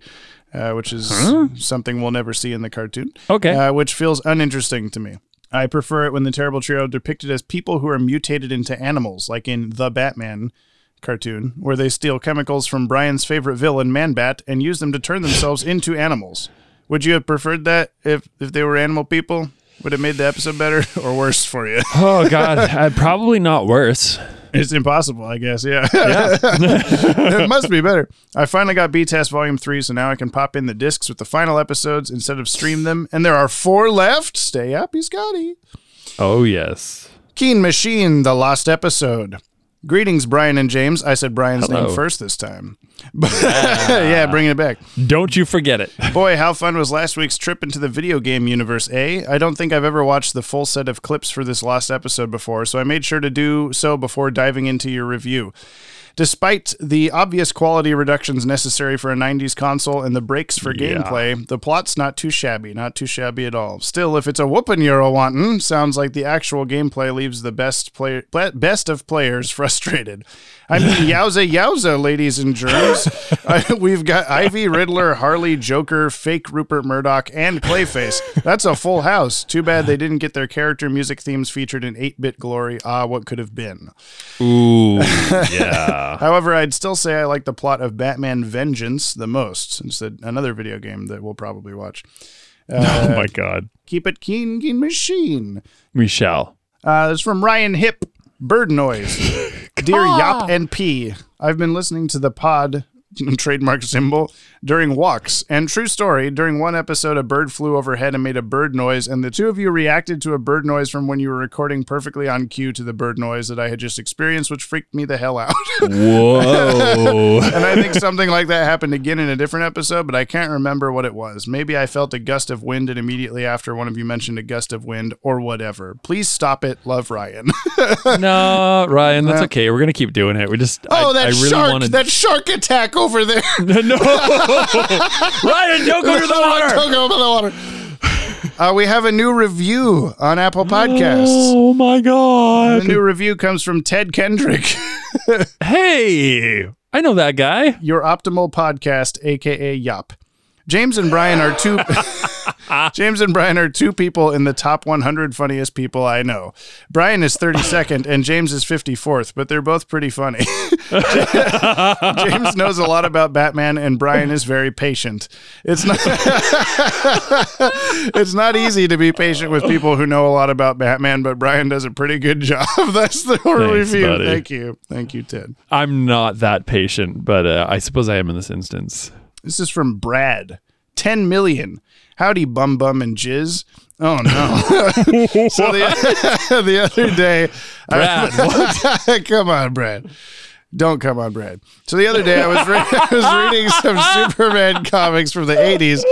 Uh, which is something we'll never see in the cartoon. Okay. Uh, which feels uninteresting to me. I prefer it when the terrible trio are depicted as people who are mutated into animals, like in The Batman cartoon, where they steal chemicals from Brian's favorite villain, Man Bat, and use them to turn themselves into animals. Would you have preferred that if, if they were animal people? Would it made the episode better <laughs> or worse for you? oh god, <laughs> uh, probably not worse. <laughs> It's impossible, I guess. Yeah. Yeah. <laughs> it must be better. I finally got BTAS Volume 3, so now I can pop in the discs with the final episodes instead of stream them. And there are four left. Stay happy, Scotty. oh yes. Keen Machine, the lost episode. Greetings, Brian and James. I said Brian's Hello. name first this time. <laughs> yeah, <laughs> bringing it back. Don't you forget it. Boy, how fun was last week's trip into the video game universe, eh? I don't think I've ever watched the full set of clips for this last episode before, so I made sure to do so before diving into your review. Despite the obvious quality reductions necessary for a 90s console and the breaks for Yeah. gameplay, the plot's not too shabby, not too shabby at all. Still, if it's a whoopin' you're a wantin', sounds like the actual gameplay leaves the best player, best of players <laughs> frustrated. I mean, <laughs> yowza yowza, ladies and germs. <laughs> I, we've got Ivy, Riddler, Harley, Joker, fake Rupert Murdoch, and Clayface. That's a full house. Too bad they didn't get their character music themes featured in 8 bit glory. Ah, what could have been. Ooh, yeah. However, I'd still say I like the plot of Batman Vengeance the most. It's a, another video game that we'll probably watch. <laughs> oh my god. Keep it keen, keen machine. We shall. Uh, it's from Ryan Hip. Bird noise. <laughs> Dear Yop and P, I've been listening to the pod <laughs> trademark symbol during walks. And true story, during one episode, a bird flew overhead and made a bird noise, and the two of you reacted to a bird noise from when you were recording perfectly on cue to the bird noise that I had just experienced, which freaked me the hell out. <laughs> Whoa. and I think something like that happened again in a different episode, but I can't remember what it was. Maybe I felt a gust of wind, and immediately after, one of you mentioned a gust of wind or whatever. Please stop it. Love Ryan. no, Ryan, that's okay. We're gonna keep doing it. We just oh, I, that I really shark! wanted That shark attack over there. <laughs> no, <laughs> Ryan, don't go to the water. Don't go to the water. Uh, we have a new review on Apple Podcasts. Oh my god. The new review comes from Ted Kendrick. <laughs> Hey, I know that guy. Your optimal podcast, aka Yop. James and Brian are two. <laughs> James and Brian are two people in the top 100 funniest people I know. Brian is 32nd and James is 54th, but they're both pretty funny. <laughs> James knows a lot about Batman and Brian is very patient. It's not <laughs> It's not easy to be patient with people who know a lot about Batman, but Brian does a pretty good job. That's the Thanks, review. buddy. Thank you. Thank you, Ted. I'm not that patient, but uh, I suppose I am in this instance. This is from Brad. 10 million. Howdy, bum bum and jizz. Oh no. <laughs> so the, <laughs> the other day, Brad, <laughs> I, come on, Brad. Don't come on, Brad. So the other day, I was, re- I was reading some Superman comics from the 80s,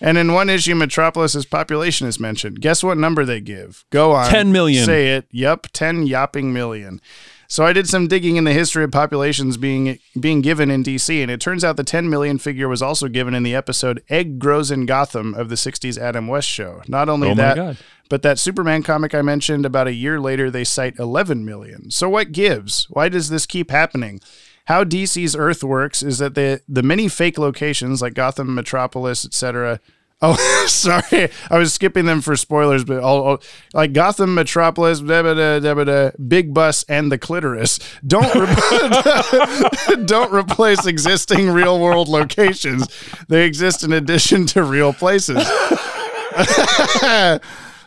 and in one issue, Metropolis's population is mentioned. Guess what number they give? Go on. 10 million. Say it. Yup, 10 yopping million. So I did some digging in the history of populations being being given in DC, and it turns out the 10 million figure was also given in the episode "Egg Grows in Gotham" of the '60s Adam West show. Not only Oh that, God. but that Superman comic I mentioned about a year later, they cite 11 million. So what gives? Why does this keep happening? How DC's Earth works is that the the many fake locations like Gotham, Metropolis, etc. Oh, <laughs> sorry. I was skipping them for spoilers, but all, like Gotham Metropolis, da, da, da, da, da, Big Bus, and the Clitoris don't re- <laughs> don't replace existing real world locations. They exist in addition to real places. <laughs>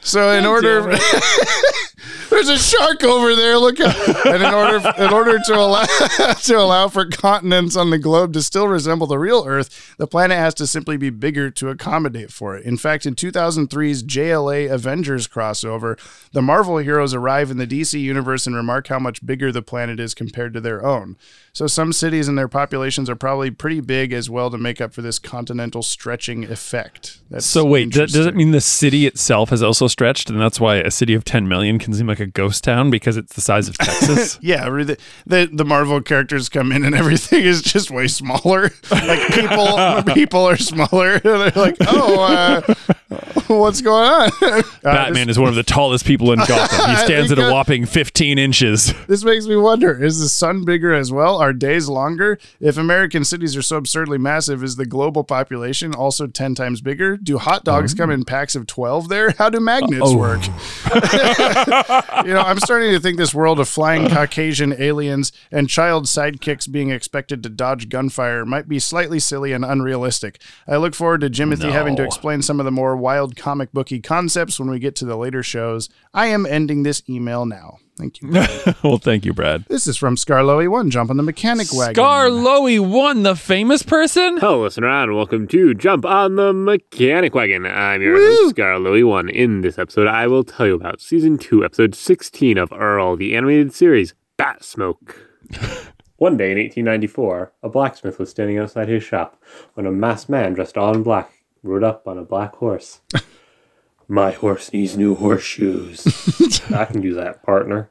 so, in order, there's a shark over there. Look, at, and in order in order to allow <laughs> to allow for continents on the globe to still resemble the real Earth, the planet has to simply be bigger to accommodate for it. In fact, in 2003's JLA Avengers crossover, the Marvel heroes arrive in the DC universe and remark how much bigger the planet is compared to their own. So some cities and their populations are probably pretty big as well to make up for this continental stretching effect. That's So wait, does it mean the city itself has also stretched, and that's why a city of 10 million can seem like a ghost town because it's the size of <laughs> Texas? Yeah, the, the the Marvel characters come in and everything is just way smaller. <laughs> Like people <laughs> people are smaller. They're like, oh, uh, what's going on? Uh, Batman is one of the tallest people in Gotham. He stands at a uh, whopping 15 inches. This makes me wonder: Is the sun bigger as well? Are days longer? If American cities are so absurdly massive, is the global population also ten times bigger? Do hot dogs come in packs of twelve there? How do magnets Oh. work? You know, I'm starting to think this world of flying Caucasian aliens and child sidekicks being expected to dodge gunfire might be slightly silly and unrealistic. I look forward to Jimothy having to explain some of the more wild comic booky concepts when we get to the later shows. I am ending this email now. Thank you. <laughs> well, thank you, Brad. This is from Scarloey1. Jump on the mechanic wagon. Scar Lowy won the famous person? Hello, listener, and welcome to Jump on the Mechanic Wagon. I'm your host, Scarloey One. In this episode, I will tell you about Season 2, Episode 16 of Earl, the animated series Bat Smoke. <laughs> One day in 1894, a blacksmith was standing outside his shop when a masked man dressed all in black rode up on a black horse. <laughs> My horse needs new horseshoes. <laughs> I can do that, partner.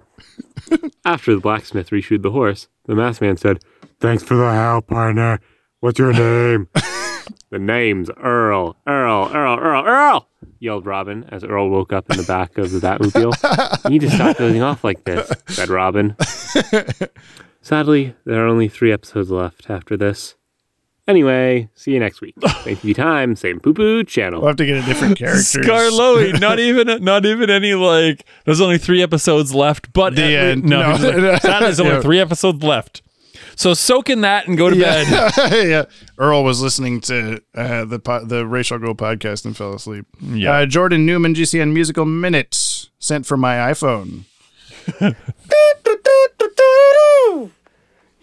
After the blacksmith reshoed the horse, the masked man said, Thanks for the help, partner. What's your name? <laughs> the name's Earl. Earl, Earl, Earl, Earl! yelled Robin as Earl woke up in the back of the Batmobile. <laughs> you need to stop dozing off like this, said Robin. Sadly, there are only three episodes left after this. Anyway, see you next week. <laughs> Same TV time, same poo poo channel. We'll have to get a different character. <laughs> Scarloey, not even not even any like there's only three episodes left, but The at end. no, No. he's like, <laughs> that is only Yeah. three episodes left. So soak in that and go to bed. yeah. yeah. Earl was listening to uh, the po- the Ra's al Ghul podcast and fell asleep. Yeah. Uh, Jordan Newman, GCN Musical Minutes, sent from my iPhone.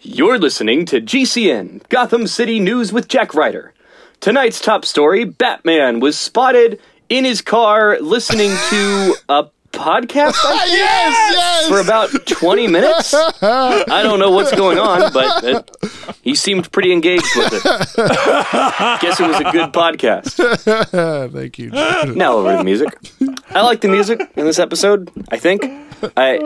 You're listening to GCN, Gotham City News with Jack Ryder. Tonight's top story Batman was spotted in his car listening to a podcast, <laughs> yes, yes. for about 20 minutes. I don't know what's going on, but uh, he seemed pretty engaged with it. <laughs> Guess it was a good podcast. <laughs> Thank you. Now over to the music. I like the music in this episode. I think I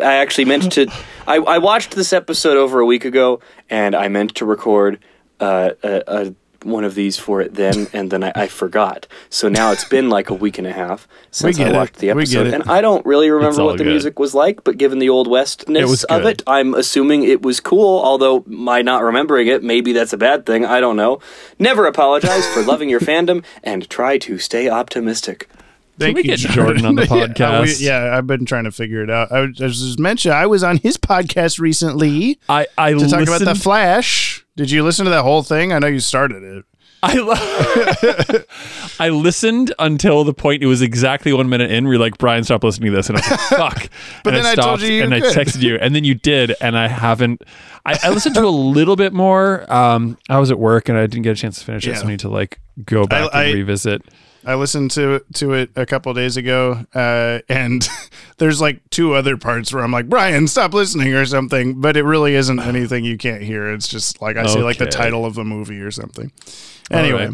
I actually meant to. I, I watched this episode over a week ago, and I meant to record uh, a, a one of these for it then, and then I, I forgot. So now it's been like a week and a half <laughs> since I it. watched the episode, and I don't really remember what the good. music was like. But given the old westness It of it, I'm assuming it was cool. Although my not remembering it, maybe that's a bad thing. I don't know. Never apologize for loving your fandom, and try to stay optimistic. Thank you, Jordan on the <laughs> Yeah, podcast? we- Yeah, I've been trying to figure it out. I was just mentioned I was on his podcast recently I I to talk about the Flash. Did you listen to that whole thing? I know you started it. I lo- <laughs> I listened until the point it was exactly one minute in. Where you're like, Brian, stop listening to this, and I was like, <laughs> fuck. But and then I told you you and I texted you, and then you did, and I haven't. I, I listened to a little bit more. Um, I was at work and I didn't get a chance to finish it, so I need to like go back I- and revisit. I listened to to it a couple days ago, uh, and <laughs> there's like two other parts where I'm like, Brian, stop listening or something. But it really isn't <sighs> anything you can't hear. It's just like I see like the title of a movie or something. Anyway,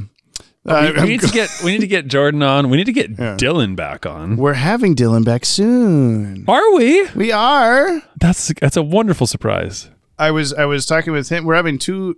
right. uh, we, we need to get we need to get Jordan on. We need to get <laughs> Dylan back on. we're having Dylan back soon. Are we? We are. That's that's a wonderful surprise. I was I was talking with him. We're having two.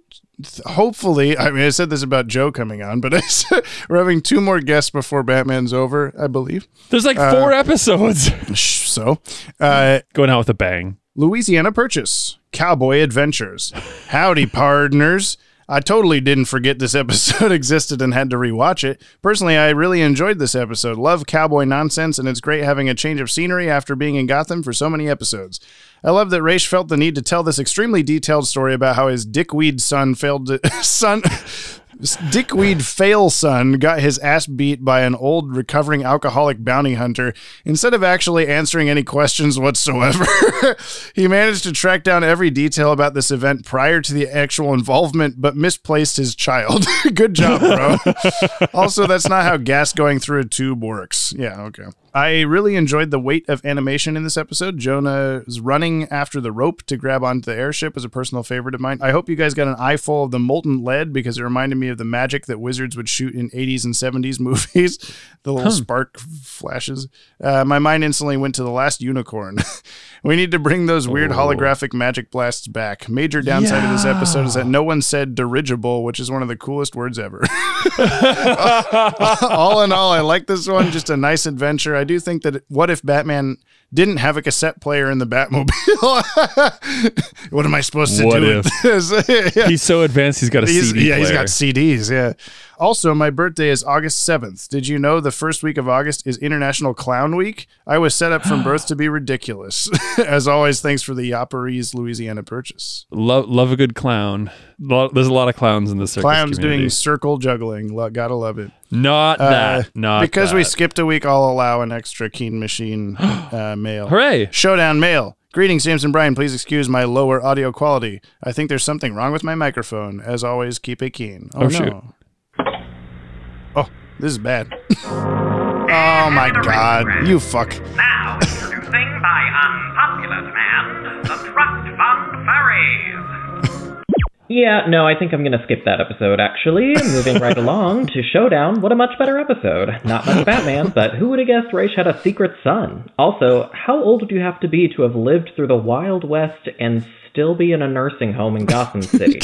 Hopefully, I mean, I said this about Joe coming on, but <laughs> I said we're having two more guests before Batman's over. I believe. There's like Uh, four episodes. So, uh, Going out with a bang. Louisiana Purchase, Cowboy Adventures. Howdy, <laughs> partners. I totally didn't forget this <laughs> episode existed and had to rewatch it. Personally, I really enjoyed this episode. Love cowboy nonsense, and it's great having a change of scenery after being in Gotham for so many episodes. I love that Raish felt the need to tell this extremely detailed story about how his dickweed son failed to, <laughs> son dickweed fail son got his ass beat by an old recovering alcoholic bounty hunter instead of actually answering any questions whatsoever. <laughs> he managed to track down every detail about this event prior to the actual involvement, but misplaced his child. <laughs> Good job, bro. <laughs> also, that's not how gas going through a tube works. Yeah, okay. I really enjoyed the weight of animation in this episode. Jonah's running after the rope to grab onto the airship was a personal favorite of mine. I hope you guys got an eyeful of the molten lead because it reminded me of the magic that wizards would shoot in 80s and 70s <laughs> movies. the little Huh. spark flashes. Uh, my mind instantly went to the last unicorn. <laughs> we need to bring those weird Oh. holographic magic blasts back. Major downside of this episode is that no one said dirigible, which is one of the coolest words ever. <laughs> all in all, I like this one. Just a nice adventure. I do think that what if Batman didn't have a cassette player in the Batmobile? <laughs> what am I supposed to What do if? with this? <laughs> Yeah. He's so advanced. He's got a He's- CD yeah, he's got CDs. Yeah. Also, my birthday is August 7th. Did you know the first week of August is International Clown Week? I was set up from <gasps> birth to be ridiculous. <laughs> As always, thanks for the Yapparees, Louisiana purchase. Love, love a good clown. Lo- There's a lot of clowns in the circus Clowns community. doing circle juggling. Lo- gotta love it. Not Uh, that. Not because we skipped a week, I'll allow an extra Keen Machine <gasps> uh, mail. Hooray! Showdown mail. Greetings, James and Brian. Please excuse my lower audio quality. I think there's something wrong with my microphone. As always, keep it keen. Oh, Oh, no. Shoot. Oh, this is bad. <laughs> oh my god. You fuck. Now introducing by unpopular demand, the Trust Fund Furries. Yeah, no, I think I'm gonna skip that episode actually. Moving right <laughs> along to Showdown. What a much better episode. Not much Batman, but who would have guessed Raish had a secret son? Also, how old would you have to be to have lived through the Wild West and still be in a nursing home in Gotham <laughs> City?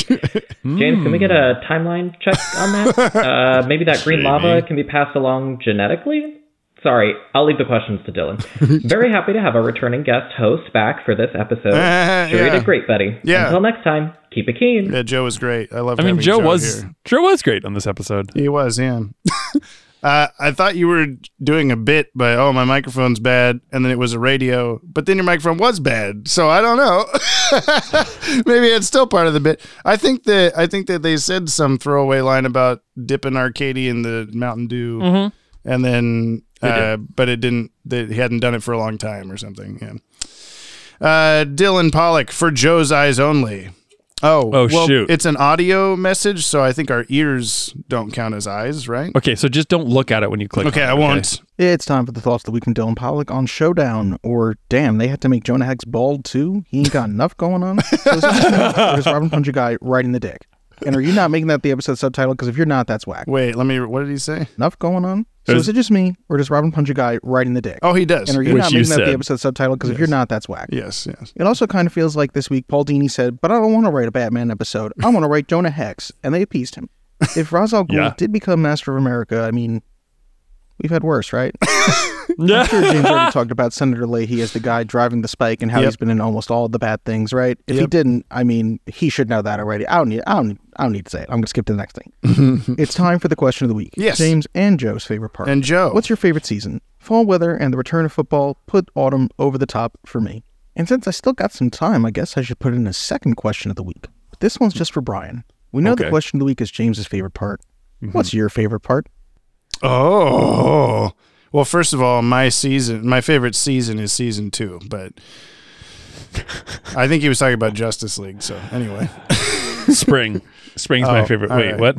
James, can we get a timeline check on that? Uh, maybe that green lava can be passed along genetically? Sorry, I'll leave the questions to Dylan. <laughs> Very happy to have a returning guest host back for this episode. Uh, sure you did great, buddy. Yeah. Until next time, keep it keen. Yeah, Joe was great. I love. Joe. I mean, having Joe was here. Joe was great on this episode. He was, yeah. <laughs> uh, I thought you were doing a bit, but oh, my microphone's bad, and then it was a radio, but then your microphone was bad, so I don't know. Maybe it's still part of the bit. I think that I think that they said some throwaway line about dipping Arkady in the Mountain Dew, Mhm. and then, uh, but it didn't. They he hadn't done it for a long time or something. Yeah. Uh, Dylan Pollock for Joe's eyes only. Oh, Oh, well, shoot. It's an audio message, so I think our ears don't count as eyes, right? Okay, so just don't look at it when you click. Okay, on it, I won't. It's time for the thoughts of the week from Dylan Pollock on Showdown. Or damn, they had to make Jonah Hex bald too. He ain't got <laughs> enough going on. So is it just me, or is Robin Punch a guy riding the dick? And are you not making that the episode subtitle? Because if you're not, that's whack. Wait, let me. What did he say? Enough going on. So Is- is it just me, or does Robin Punch a guy right in the dick? Oh, he does. And are you Which not you making that the episode subtitle? Because if you're not, that's whack. Yes, yes. It also kind of feels like this week Paul Dini said, "But I don't want to write a Batman episode. I want to write Jonah Hex," and they appeased him. <laughs> If Ra's al Ghul Yeah. did become Master of America, I mean, we've had worse, right? <laughs> Yeah. I'm sure James already talked about <laughs> Senator Leahy as the guy driving the spike and how Yep. he's been in almost all the bad things, right? If he didn't, I mean, he should know that already. I don't need. I don't. I don't need to say it. I'm going to skip to the next thing. <laughs> it's time for the question of the week. Yes. James and Joe's favorite part. And Joe. What's your favorite season? Fall weather and the return of football put autumn over the top for me. And since I still got some time, I guess I should put in a second question of the week. But this one's just for Brian. We know the question of the week is James's favorite part. Mm-hmm. What's your favorite part? Oh, well. First of all, my season, my favorite season is season two, but I think he was talking about Justice League. So anyway, <laughs> Spring. Spring's my Oh, favorite. Wait, right. what?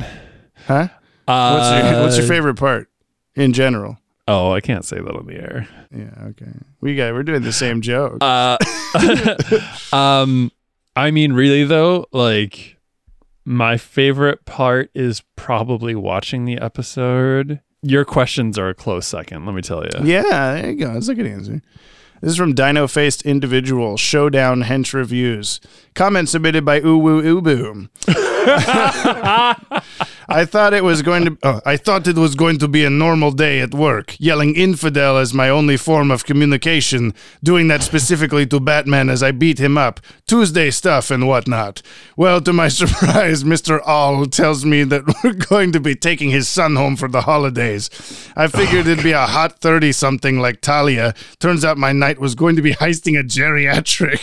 huh? what's your What's your Uh, favorite part in general? Oh, I can't say that on the air. Yeah. Okay. We got. We're doing the same joke. Uh, <laughs> um, I mean, really though, like my favorite part is probably watching the episode. Your questions are a close second. Let me tell you. Yeah, there you go. That's a good answer. This is from Dino Faced Individual Showdown Hench Reviews. Comment submitted by Uwu Ubu. <laughs> <laughs> I thought it was going to. Oh, thought it was going to be a normal day at work, yelling "infidel" as my only form of communication, doing that specifically to Batman as I beat him up, Tuesday stuff and whatnot. Well, to my <laughs> surprise, Mister All tells me that <laughs> we're going to be taking his son home for the holidays. I figured it'd be a hot thirty-something like Talia. Turns out my knight was going to be heisting a geriatric.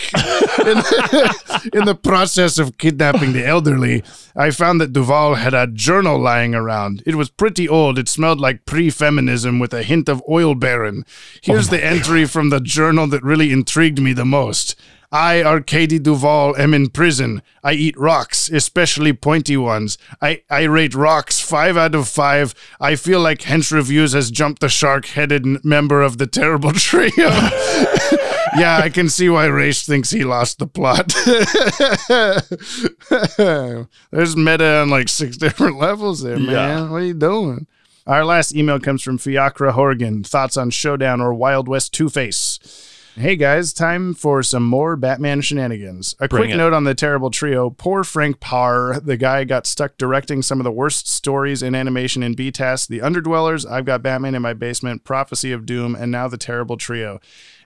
<laughs> in, in the process of kidnapping the elderly, I found that Duvall had a journal lying around. It was pretty old. It smelled like pre feminism with a hint of oil baron. Oh Here's the entry from the journal that really intrigued me the most. I, Arkady Duvall, am in prison. I eat rocks, especially pointy ones. I, I rate rocks five out of five. I feel like Hench Reviews has jumped the shark headed member of the terrible <laughs> trio. <laughs> yeah, I can see why Raish thinks he lost the plot. <laughs> There's meta on like six different levels there, man. Yeah. What are you doing? Our last email comes from Fiacra Horgan. Thoughts on Showdown or Wild West Two Face? Hey guys, time for some more Batman shenanigans. A Bring quick it. note on the terrible trio. Poor Frank Paur, the guy got stuck directing some of the worst stories in animation in BTAS, The Underdwellers, I've Got Batman in My Basement, Prophecy of Doom, and now the terrible trio.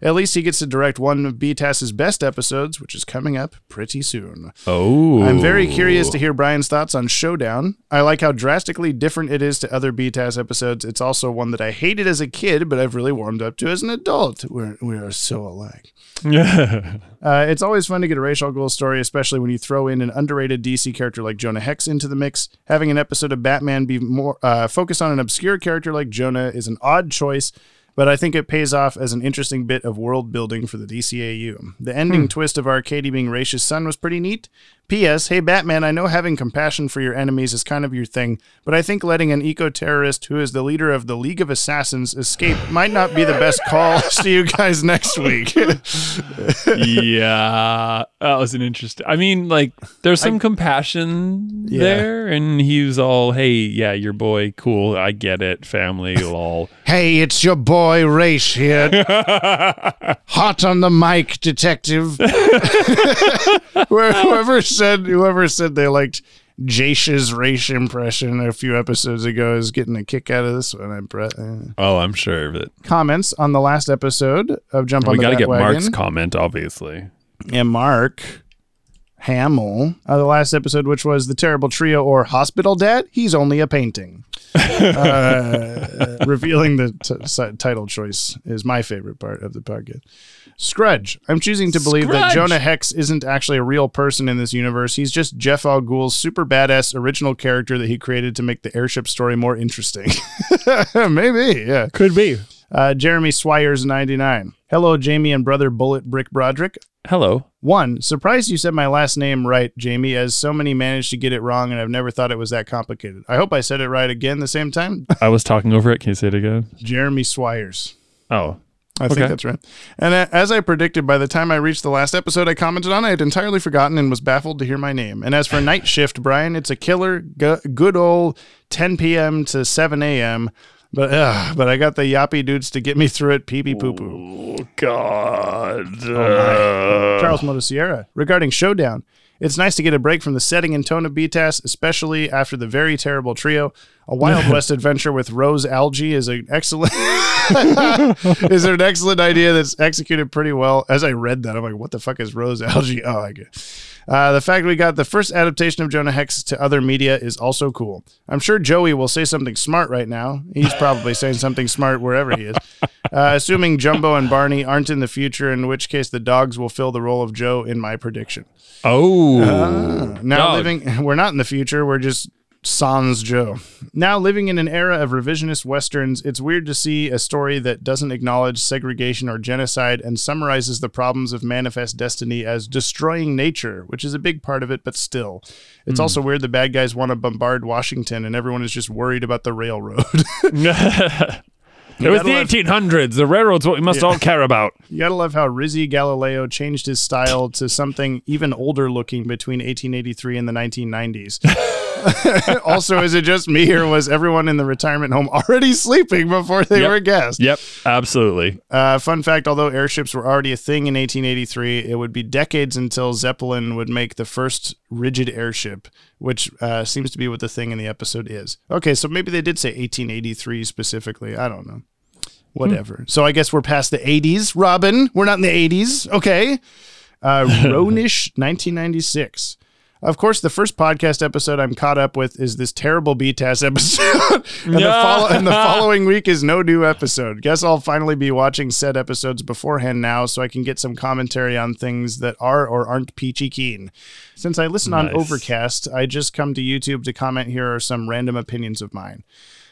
At least he gets to direct one of BTAS's best episodes, which is coming up pretty soon. Oh. I'm very curious to hear Brian's thoughts on Showdown. I like how drastically different it is to other BTAS episodes. It's also one that I hated as a kid, but I've really warmed up to as an adult. We're, we are so alike. Yeah. <laughs> Uh, it's always fun to get a Ra's al story, especially when you throw in an underrated DC character like Jonah Hex into the mix. Having an episode of Batman be more uh, focused on an obscure character like Jonah is an odd choice, but I think it pays off as an interesting bit of world building for the DCAU. The ending Hmm. twist of Arkady being Raish's son was pretty neat. P.S. Hey Batman, I know having compassion for your enemies is kind of your thing, but I think letting an eco terrorist who is the leader of the League of Assassins escape might not be the best call. <laughs> See you guys next week. <laughs> yeah, that was an interesting. I mean, like, there's some compassion Yeah. there, and he was all, "Hey, yeah, your boy, cool, I get it, family, <laughs> lol." Hey, it's your boy Race here. Hot on the mic, detective. whoever said whoever said they liked Jace's race impression a few episodes ago is getting a kick out of this one. I bet. Oh, I'm sure of it. Comments on the last episode of Jump on we the got to get. Mark's comment, obviously. and Mark Hamill, uh, the last episode, which was the terrible trio or hospital dad. He's only a painting. Uh, revealing the t- title choice is my favorite part of the podcast. Scrudge. I'm choosing to believe that Jonah Hex isn't actually a real person in this universe. He's just Jeff Al Ghul's super badass original character that he created to make the airship story more interesting. <laughs> Maybe, yeah. Could be. Uh, Jeremy Swires, 99. Hello, Jamie and brother Bullet Brick Broderick. Hello. One, surprised you said my last name right, Jamie, as so many managed to get it wrong, and I've never thought it was that complicated. I hope I said it right again the same time. <laughs> I was talking over it. Can you say it again? Jeremy Swires. Oh, I think that's right. And as I predicted, by the time I reached the last episode I commented on, I had entirely forgotten and was baffled to hear my name. And as for Night Shift, Brian, it's a killer, gu- good old 10 p.m. to 7 a.m. But uh, but I got the yappy dudes to get me through it. Pee pee poo poo. Oh God. Oh. Charles Motosierra. Regarding Showdown, it's nice to get a break from the setting and tone of BTAS, especially after the very terrible trio. A Wild <laughs> West adventure with Rose Algae is an excellent <laughs> is an excellent idea that's executed pretty well. As I read that, I'm like, what the fuck is Rose Algae? Oh, I get. Uh, the fact we got the first adaptation of Jonah Hex to other media is also cool. I'm sure Joey will say something smart right now. He's probably saying something smart wherever he is. Uh, assuming Jumbo and Barney aren't in the future, in which case the dogs will fill the role of Joe in my prediction. Oh. Ah, now Dog. living, <laughs> we're not in the future. We're just Sans Joe. Now living in an era of revisionist westerns, it's weird to see a story that doesn't acknowledge segregation or genocide and summarizes the problems of manifest destiny as destroying nature, which is a big part of it, but still. It's Hmm. also weird the bad guys want to bombard Washington and everyone is just worried about the railroad. <laughs> <laughs> It was the gotta 1800s. The railroad's what we must Yeah. all care about. You gotta love how Rizzi Galileo changed his style to something even older looking between 1883 and the 1990s. <laughs> also, is it just me or was everyone in the retirement home already sleeping before they Yep. were guests? Yep, absolutely. Uh, fun fact although airships were already a thing in 1883, it would be decades until Zeppelin would make the first rigid airship, which uh, seems to be what the thing in the episode is. Okay, so maybe they did say 1883 specifically. I don't know. Whatever. So I guess we're past the 80s. Robin, we're not in the 80s. Okay. Uh, <laughs> Ronish 1996. Of course, the first podcast episode I'm caught up with is this terrible BTAS episode. <laughs> and, the follow- and the <laughs> following week is no new episode. Guess I'll finally be watching said episodes beforehand now so I can get some commentary on things that are or aren't peachy keen. Since I listen on Overcast, I just come to YouTube to comment. Here are some random opinions of mine.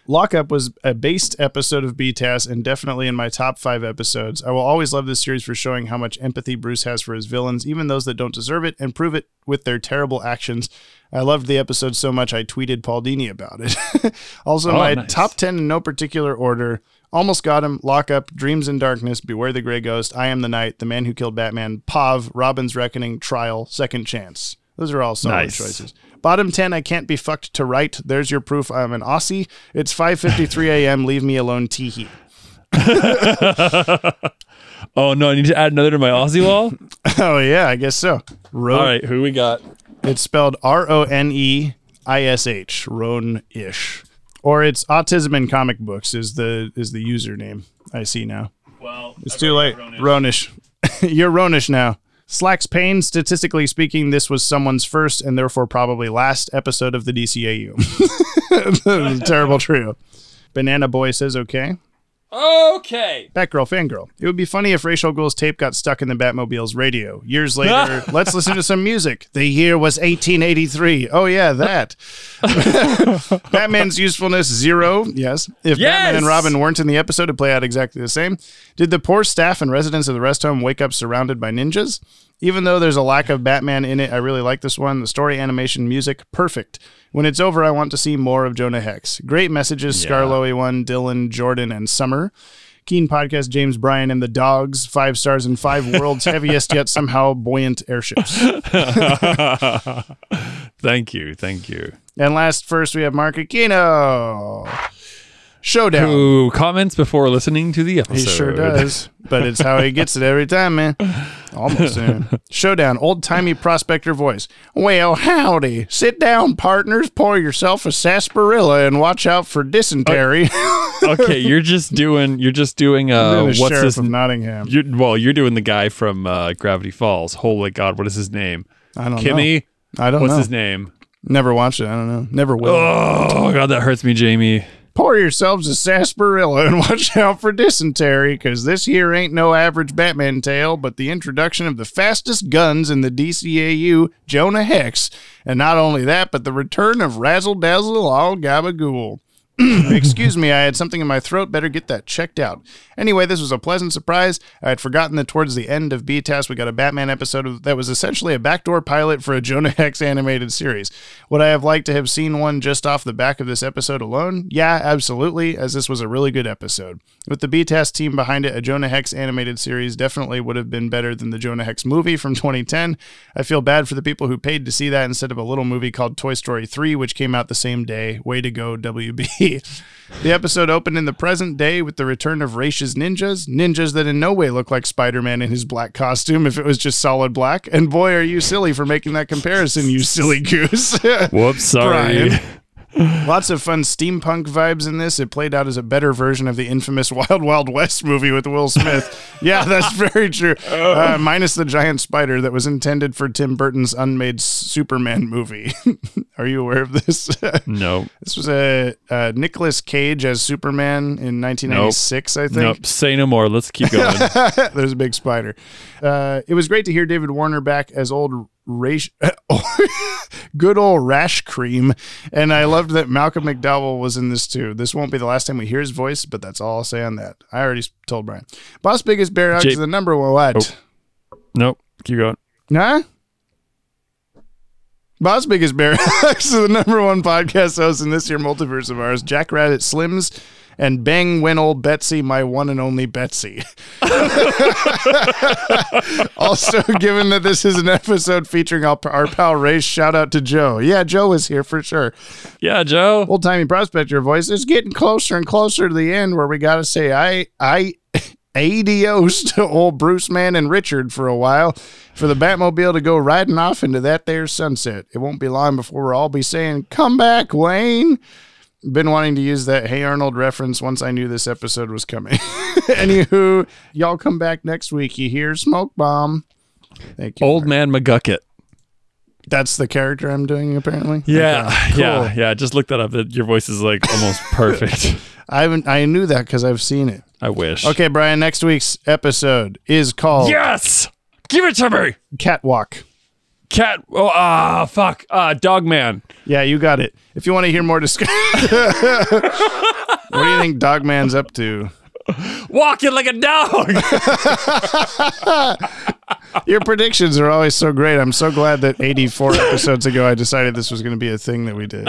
Lockup was a based episode of BTAS and definitely in my top five episodes. I will always love this series for showing how much empathy Bruce has for his villains, even those that don't deserve it, and prove it with their terrible actions. I loved the episode so much I tweeted Paul Dini about it. <laughs> also, Oh, my nice. top 10 in no particular order. Almost got him. Lockup, Dreams in Darkness, Beware the Grey Ghost, I Am the Night, The Man Who Killed Batman, Pav, Robin's Reckoning, Trial, Second Chance. Those are all solid Nice. choices. Bottom 10, I can't be fucked to right. There's your proof I'm an Aussie. It's 5.53 a.m. Leave me alone, teehee. <laughs> oh no, I need to add another to my Aussie wall. <laughs> oh, yeah, I guess so. Ro- All right, who we got? It's spelled R O N E I S H, Roan ish. Or it's Autism in Comic Books is the is the username I see now. Well, It's too late. Ronish. <laughs> You're Ronish now. Slacks Pain, statistically speaking, this was someone's first and therefore probably last episode of the DCAU. <laughs> Terrible trio. Banana Boy says okay. Okay. Batgirl fangirl. It would be funny if Ra's al Ghul's tape got stuck in the Batmobile's radio. Years later, <laughs> let's listen to some music. The year was 1883. Oh, yeah, that. <laughs> Batman's usefulness zero. Yes. If Batman and Robin weren't in the episode, it'd play out exactly the same. Did the poor staff and residents of the rest home wake up surrounded by ninjas? Even though there's a lack of Batman in it, I really like this one. The story, animation, music, perfect. When it's over, I want to see more of Jonah Hex. Great messages, Yeah. Scarloey one, Dylan, Jordan, and Summer. Keen podcast, James Brian and the Dogs, five stars and five world's <laughs> heaviest yet somehow buoyant airships. <laughs> thank you, thank you. And last, first, we have Mark Aquino. Showdown. Who comments before listening to the episode? He sure does, <laughs> but it's how he gets it every time, man. Almost there. <laughs> Showdown, old timey prospector voice. Well, howdy. Sit down, partners. Pour yourself a sarsaparilla and watch out for dysentery. <laughs> okay, you're just doing you're just doing uh what's sheriff his Nottingham. You're, well, you're doing the guy from uh, Gravity Falls. Holy God, what is his name? I don't know. Kimmy. know. I don't know. What's know. his name? Never watched it. I don't know. Never will. Oh God, that hurts me, Jamie. Pour yourselves a sarsaparilla and <laughs> watch out for dysentery, because this here ain't no average Batman tale, but the introduction of the fastest guns in the DCAU, Jonah Hex. And not only that, but the return of Razzle Dazzle All Gabagool. <clears throat> Excuse me, I had something in my throat. Better get that checked out. Anyway, this was a pleasant surprise. I had forgotten that towards the end of BTAS, we got a Batman episode that was essentially a backdoor pilot for a Jonah Hex animated series. Would I have liked to have seen one just off the back of this episode alone? Yeah, absolutely, as this was a really good episode. With the BTAS team behind it, a Jonah Hex animated series definitely would have been better than the Jonah Hex movie from <laughs> 2010. I feel bad for the people who paid to see that instead of a little movie called Toy Story 3, which came out the same day. Way to go, WB. <laughs> The episode opened in the present day with the return of Raish's ninjas, ninjas that in no way look like Spider Man in his black costume if it was just solid black. And boy, are you silly for making that comparison, you silly goose. <laughs> Whoops, sorry. Brian. <laughs> Lots of fun steampunk vibes in this. It played out as a better version of the infamous <laughs> Wild Wild West movie with Will Smith. yeah, that's very true. <laughs> Uh, minus the giant spider that was intended for Tim Burton's unmade Superman movie. Are you aware of this? No. This was a uh, Nicolas Cage as Superman in 1996, I think. Nope. Say no more. Let's keep going. There's a big spider. Uh, it was great to hear David Warner back as old rash, <laughs> good old rash cream, and I loved that Malcolm McDowell was in this too. This won't be the last time we hear his voice, but that's all I'll say on that. I already told Brian. Boss Biggest Bear Hug Jay- is the number one. What? Oh. nope. Keep going. Huh? Boss Biggest Bear <laughs> Hugs is the number one podcast host in this year multiverse of ours. Jack Rabbit Slims and Bang Win Old Betsy, my one and only Betsy. <laughs> also, given that this is an episode featuring our, our pal Ray, shout out to Joe. Yeah, Joe was here for sure. Yeah, Joe. Old timey prospector voice. It's getting closer and closer to the end where we got to say, I, I, <laughs> adios to old Bruce Man and Richard for a while for the Batmobile to go riding off into that there sunset. It won't be long before we'll all be saying, Come back, Wayne. Been wanting to use that Hey Arnold reference once I knew this episode was coming. <laughs> Anywho, y'all come back next week. You hear Smoke Bomb. Thank you. Old man McGucket. That's the character I'm doing, apparently. Yeah, Okay, cool. yeah, yeah. Just look that up. Your voice is like almost <laughs> perfect. I haven't. I knew that because I've seen it. I wish. Okay, Brian. Next week's episode is called Yes, give it to me. Catwalk. Cat. Oh, ah, fuck. Ah, Dog Man. Yeah, you got it. If you want to hear more discussion, <laughs> what do you think Dog Man's up to? Walking like a dog. <laughs> Your predictions are always so great. I'm so glad that 84 episodes ago I decided this was going to be a thing that we did.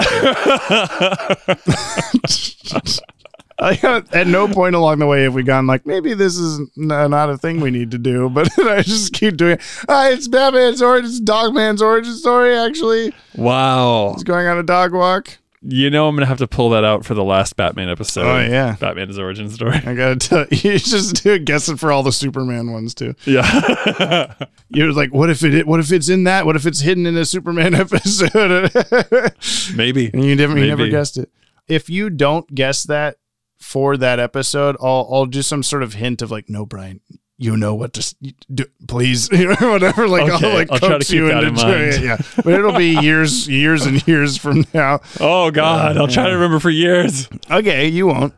<laughs> <laughs> At no point along the way have we gone like maybe this is not a thing we need to do, but <laughs> I just keep doing. it. Ah, it's Batman's origin, it's Dogman's origin story. Actually, wow. he's going on a dog walk. You know I'm gonna have to pull that out for the last Batman episode. Oh, yeah. Batman's origin story. I gotta tell you, <laughs> you just do guessing for all the Superman ones too. Yeah. You're like, what if it? What if it's in that? What if it's hidden in a Superman episode? Maybe. And you never, you never guessed it. If you don't guess that for that episode, I'll I'll do some sort of hint of like, no, Brian, you know what to do, please, <laughs> or whatever. Like Okay, I'll like I'll try to coax you into in doing mind. it. Yeah, but it'll be <laughs> years, years and years from now. Oh God, I'll try to uh, remember for years. Okay, you won't.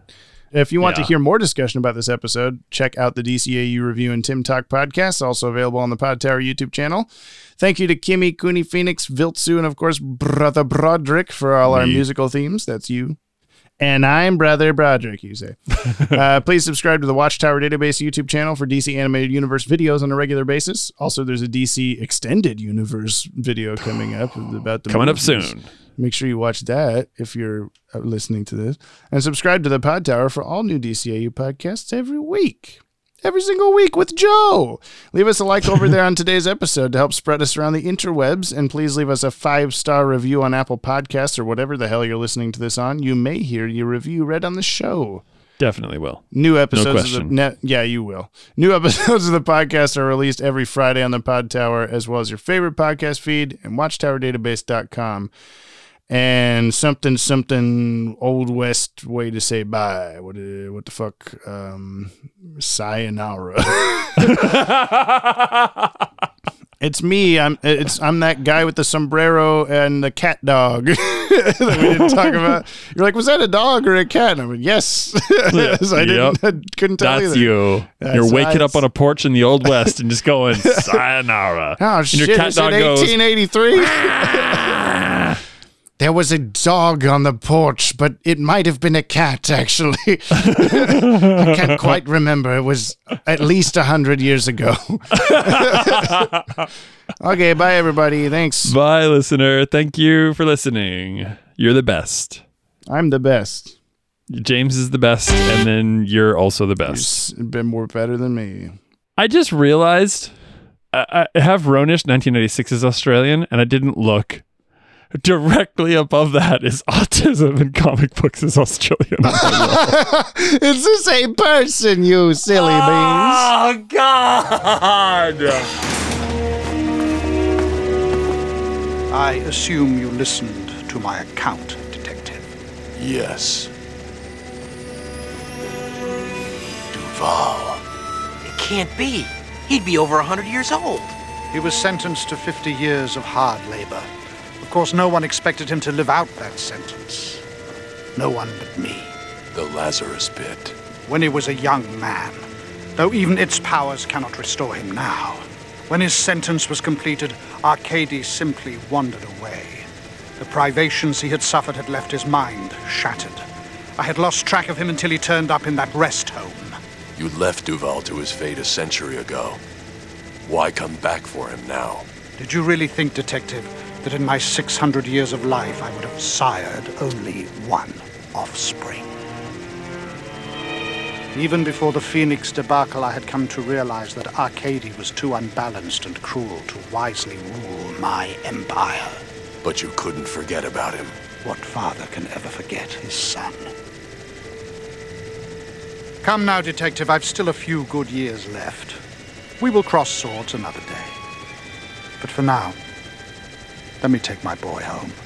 If you want to hear more discussion about this episode, check out the DCAU Review and Tim Talk podcast, also available on the Pod Tower YouTube channel. Thank you to Kimmy, Cooney Phoenix, Viltsu, and of course, Brother Broderick for all our musical themes. That's you. And I'm Brother Broderick, you say. <laughs> uh, please subscribe to the Watchtower Database YouTube channel for DC Animated Universe videos on a regular basis. Also, there's a DC Extended Universe video coming up about the <sighs> Coming up soon. Make sure you watch that if you're uh, listening to this. And subscribe to the Pod Tower for all new DCAU podcasts every week. Every single week with Joe. Leave us a like over there on today's episode to help spread us around the interwebs. And please leave us a five star review on Apple Podcasts or whatever the hell you're listening to this on. You may hear your review read on the show. Definitely will. New episodes of the yeah, you will. New <laughs> episodes of the podcast are released every Friday on the Pod Tower, as well as your favorite podcast feed and watchtowerdatabase.com. And something something old west way to say bye. What uh, what the fuck? Um sayonara. <laughs> It's me. I'm it's I'm that guy with the sombrero and the cat dog <laughs> that we didn't talk about. You're like, was that a dog or a cat? And I went, yes. <laughs> I didn't. I couldn't tell That's either. you. That's You're waking us. up on a porch in the old west and just going sayonara. Oh and shit! your cat Is it dog goes. 1883? There was a dog on the porch, but it might have been a cat. Actually, <laughs> I can't quite remember. It was at least a hundred years ago. <laughs> okay, bye everybody. Thanks. Bye, listener. Thank you for listening. You're the best. I'm the best. James is the best, and then you're also the best. You've been more better than me. I just realized I, I have Ronish 1996 is Australian, and I didn't look. Directly above that is <laughs> autism in comic books is Australian. it's the same person, you silly oh, beans. oh God! I assume you listened to my account, Detective. Yes. Duvall. It can't be. He'd be over a hundred years old. He was sentenced to 50 years of hard labor. Of course, no one expected him to live out that sentence. No one but me. The Lazarus Pit. When he was a young man, though even its powers cannot restore him now. When his sentence was completed, Arkady simply wandered away. The privations he had suffered had left his mind shattered. I had lost track of him until he turned up in that rest home. You left Duvall to his fate a century ago. Why come back for him now? Did you really think, Detective, that in my 600 years of life I would have sired only one offspring? Even before the Phoenix debacle, I had come to realize that Arkady was too unbalanced and cruel to wisely rule my empire. But you couldn't forget about him. What father can ever forget his son? Come now, Detective, I've still a few good years left. We will cross swords another day. But for now, let me take my boy home.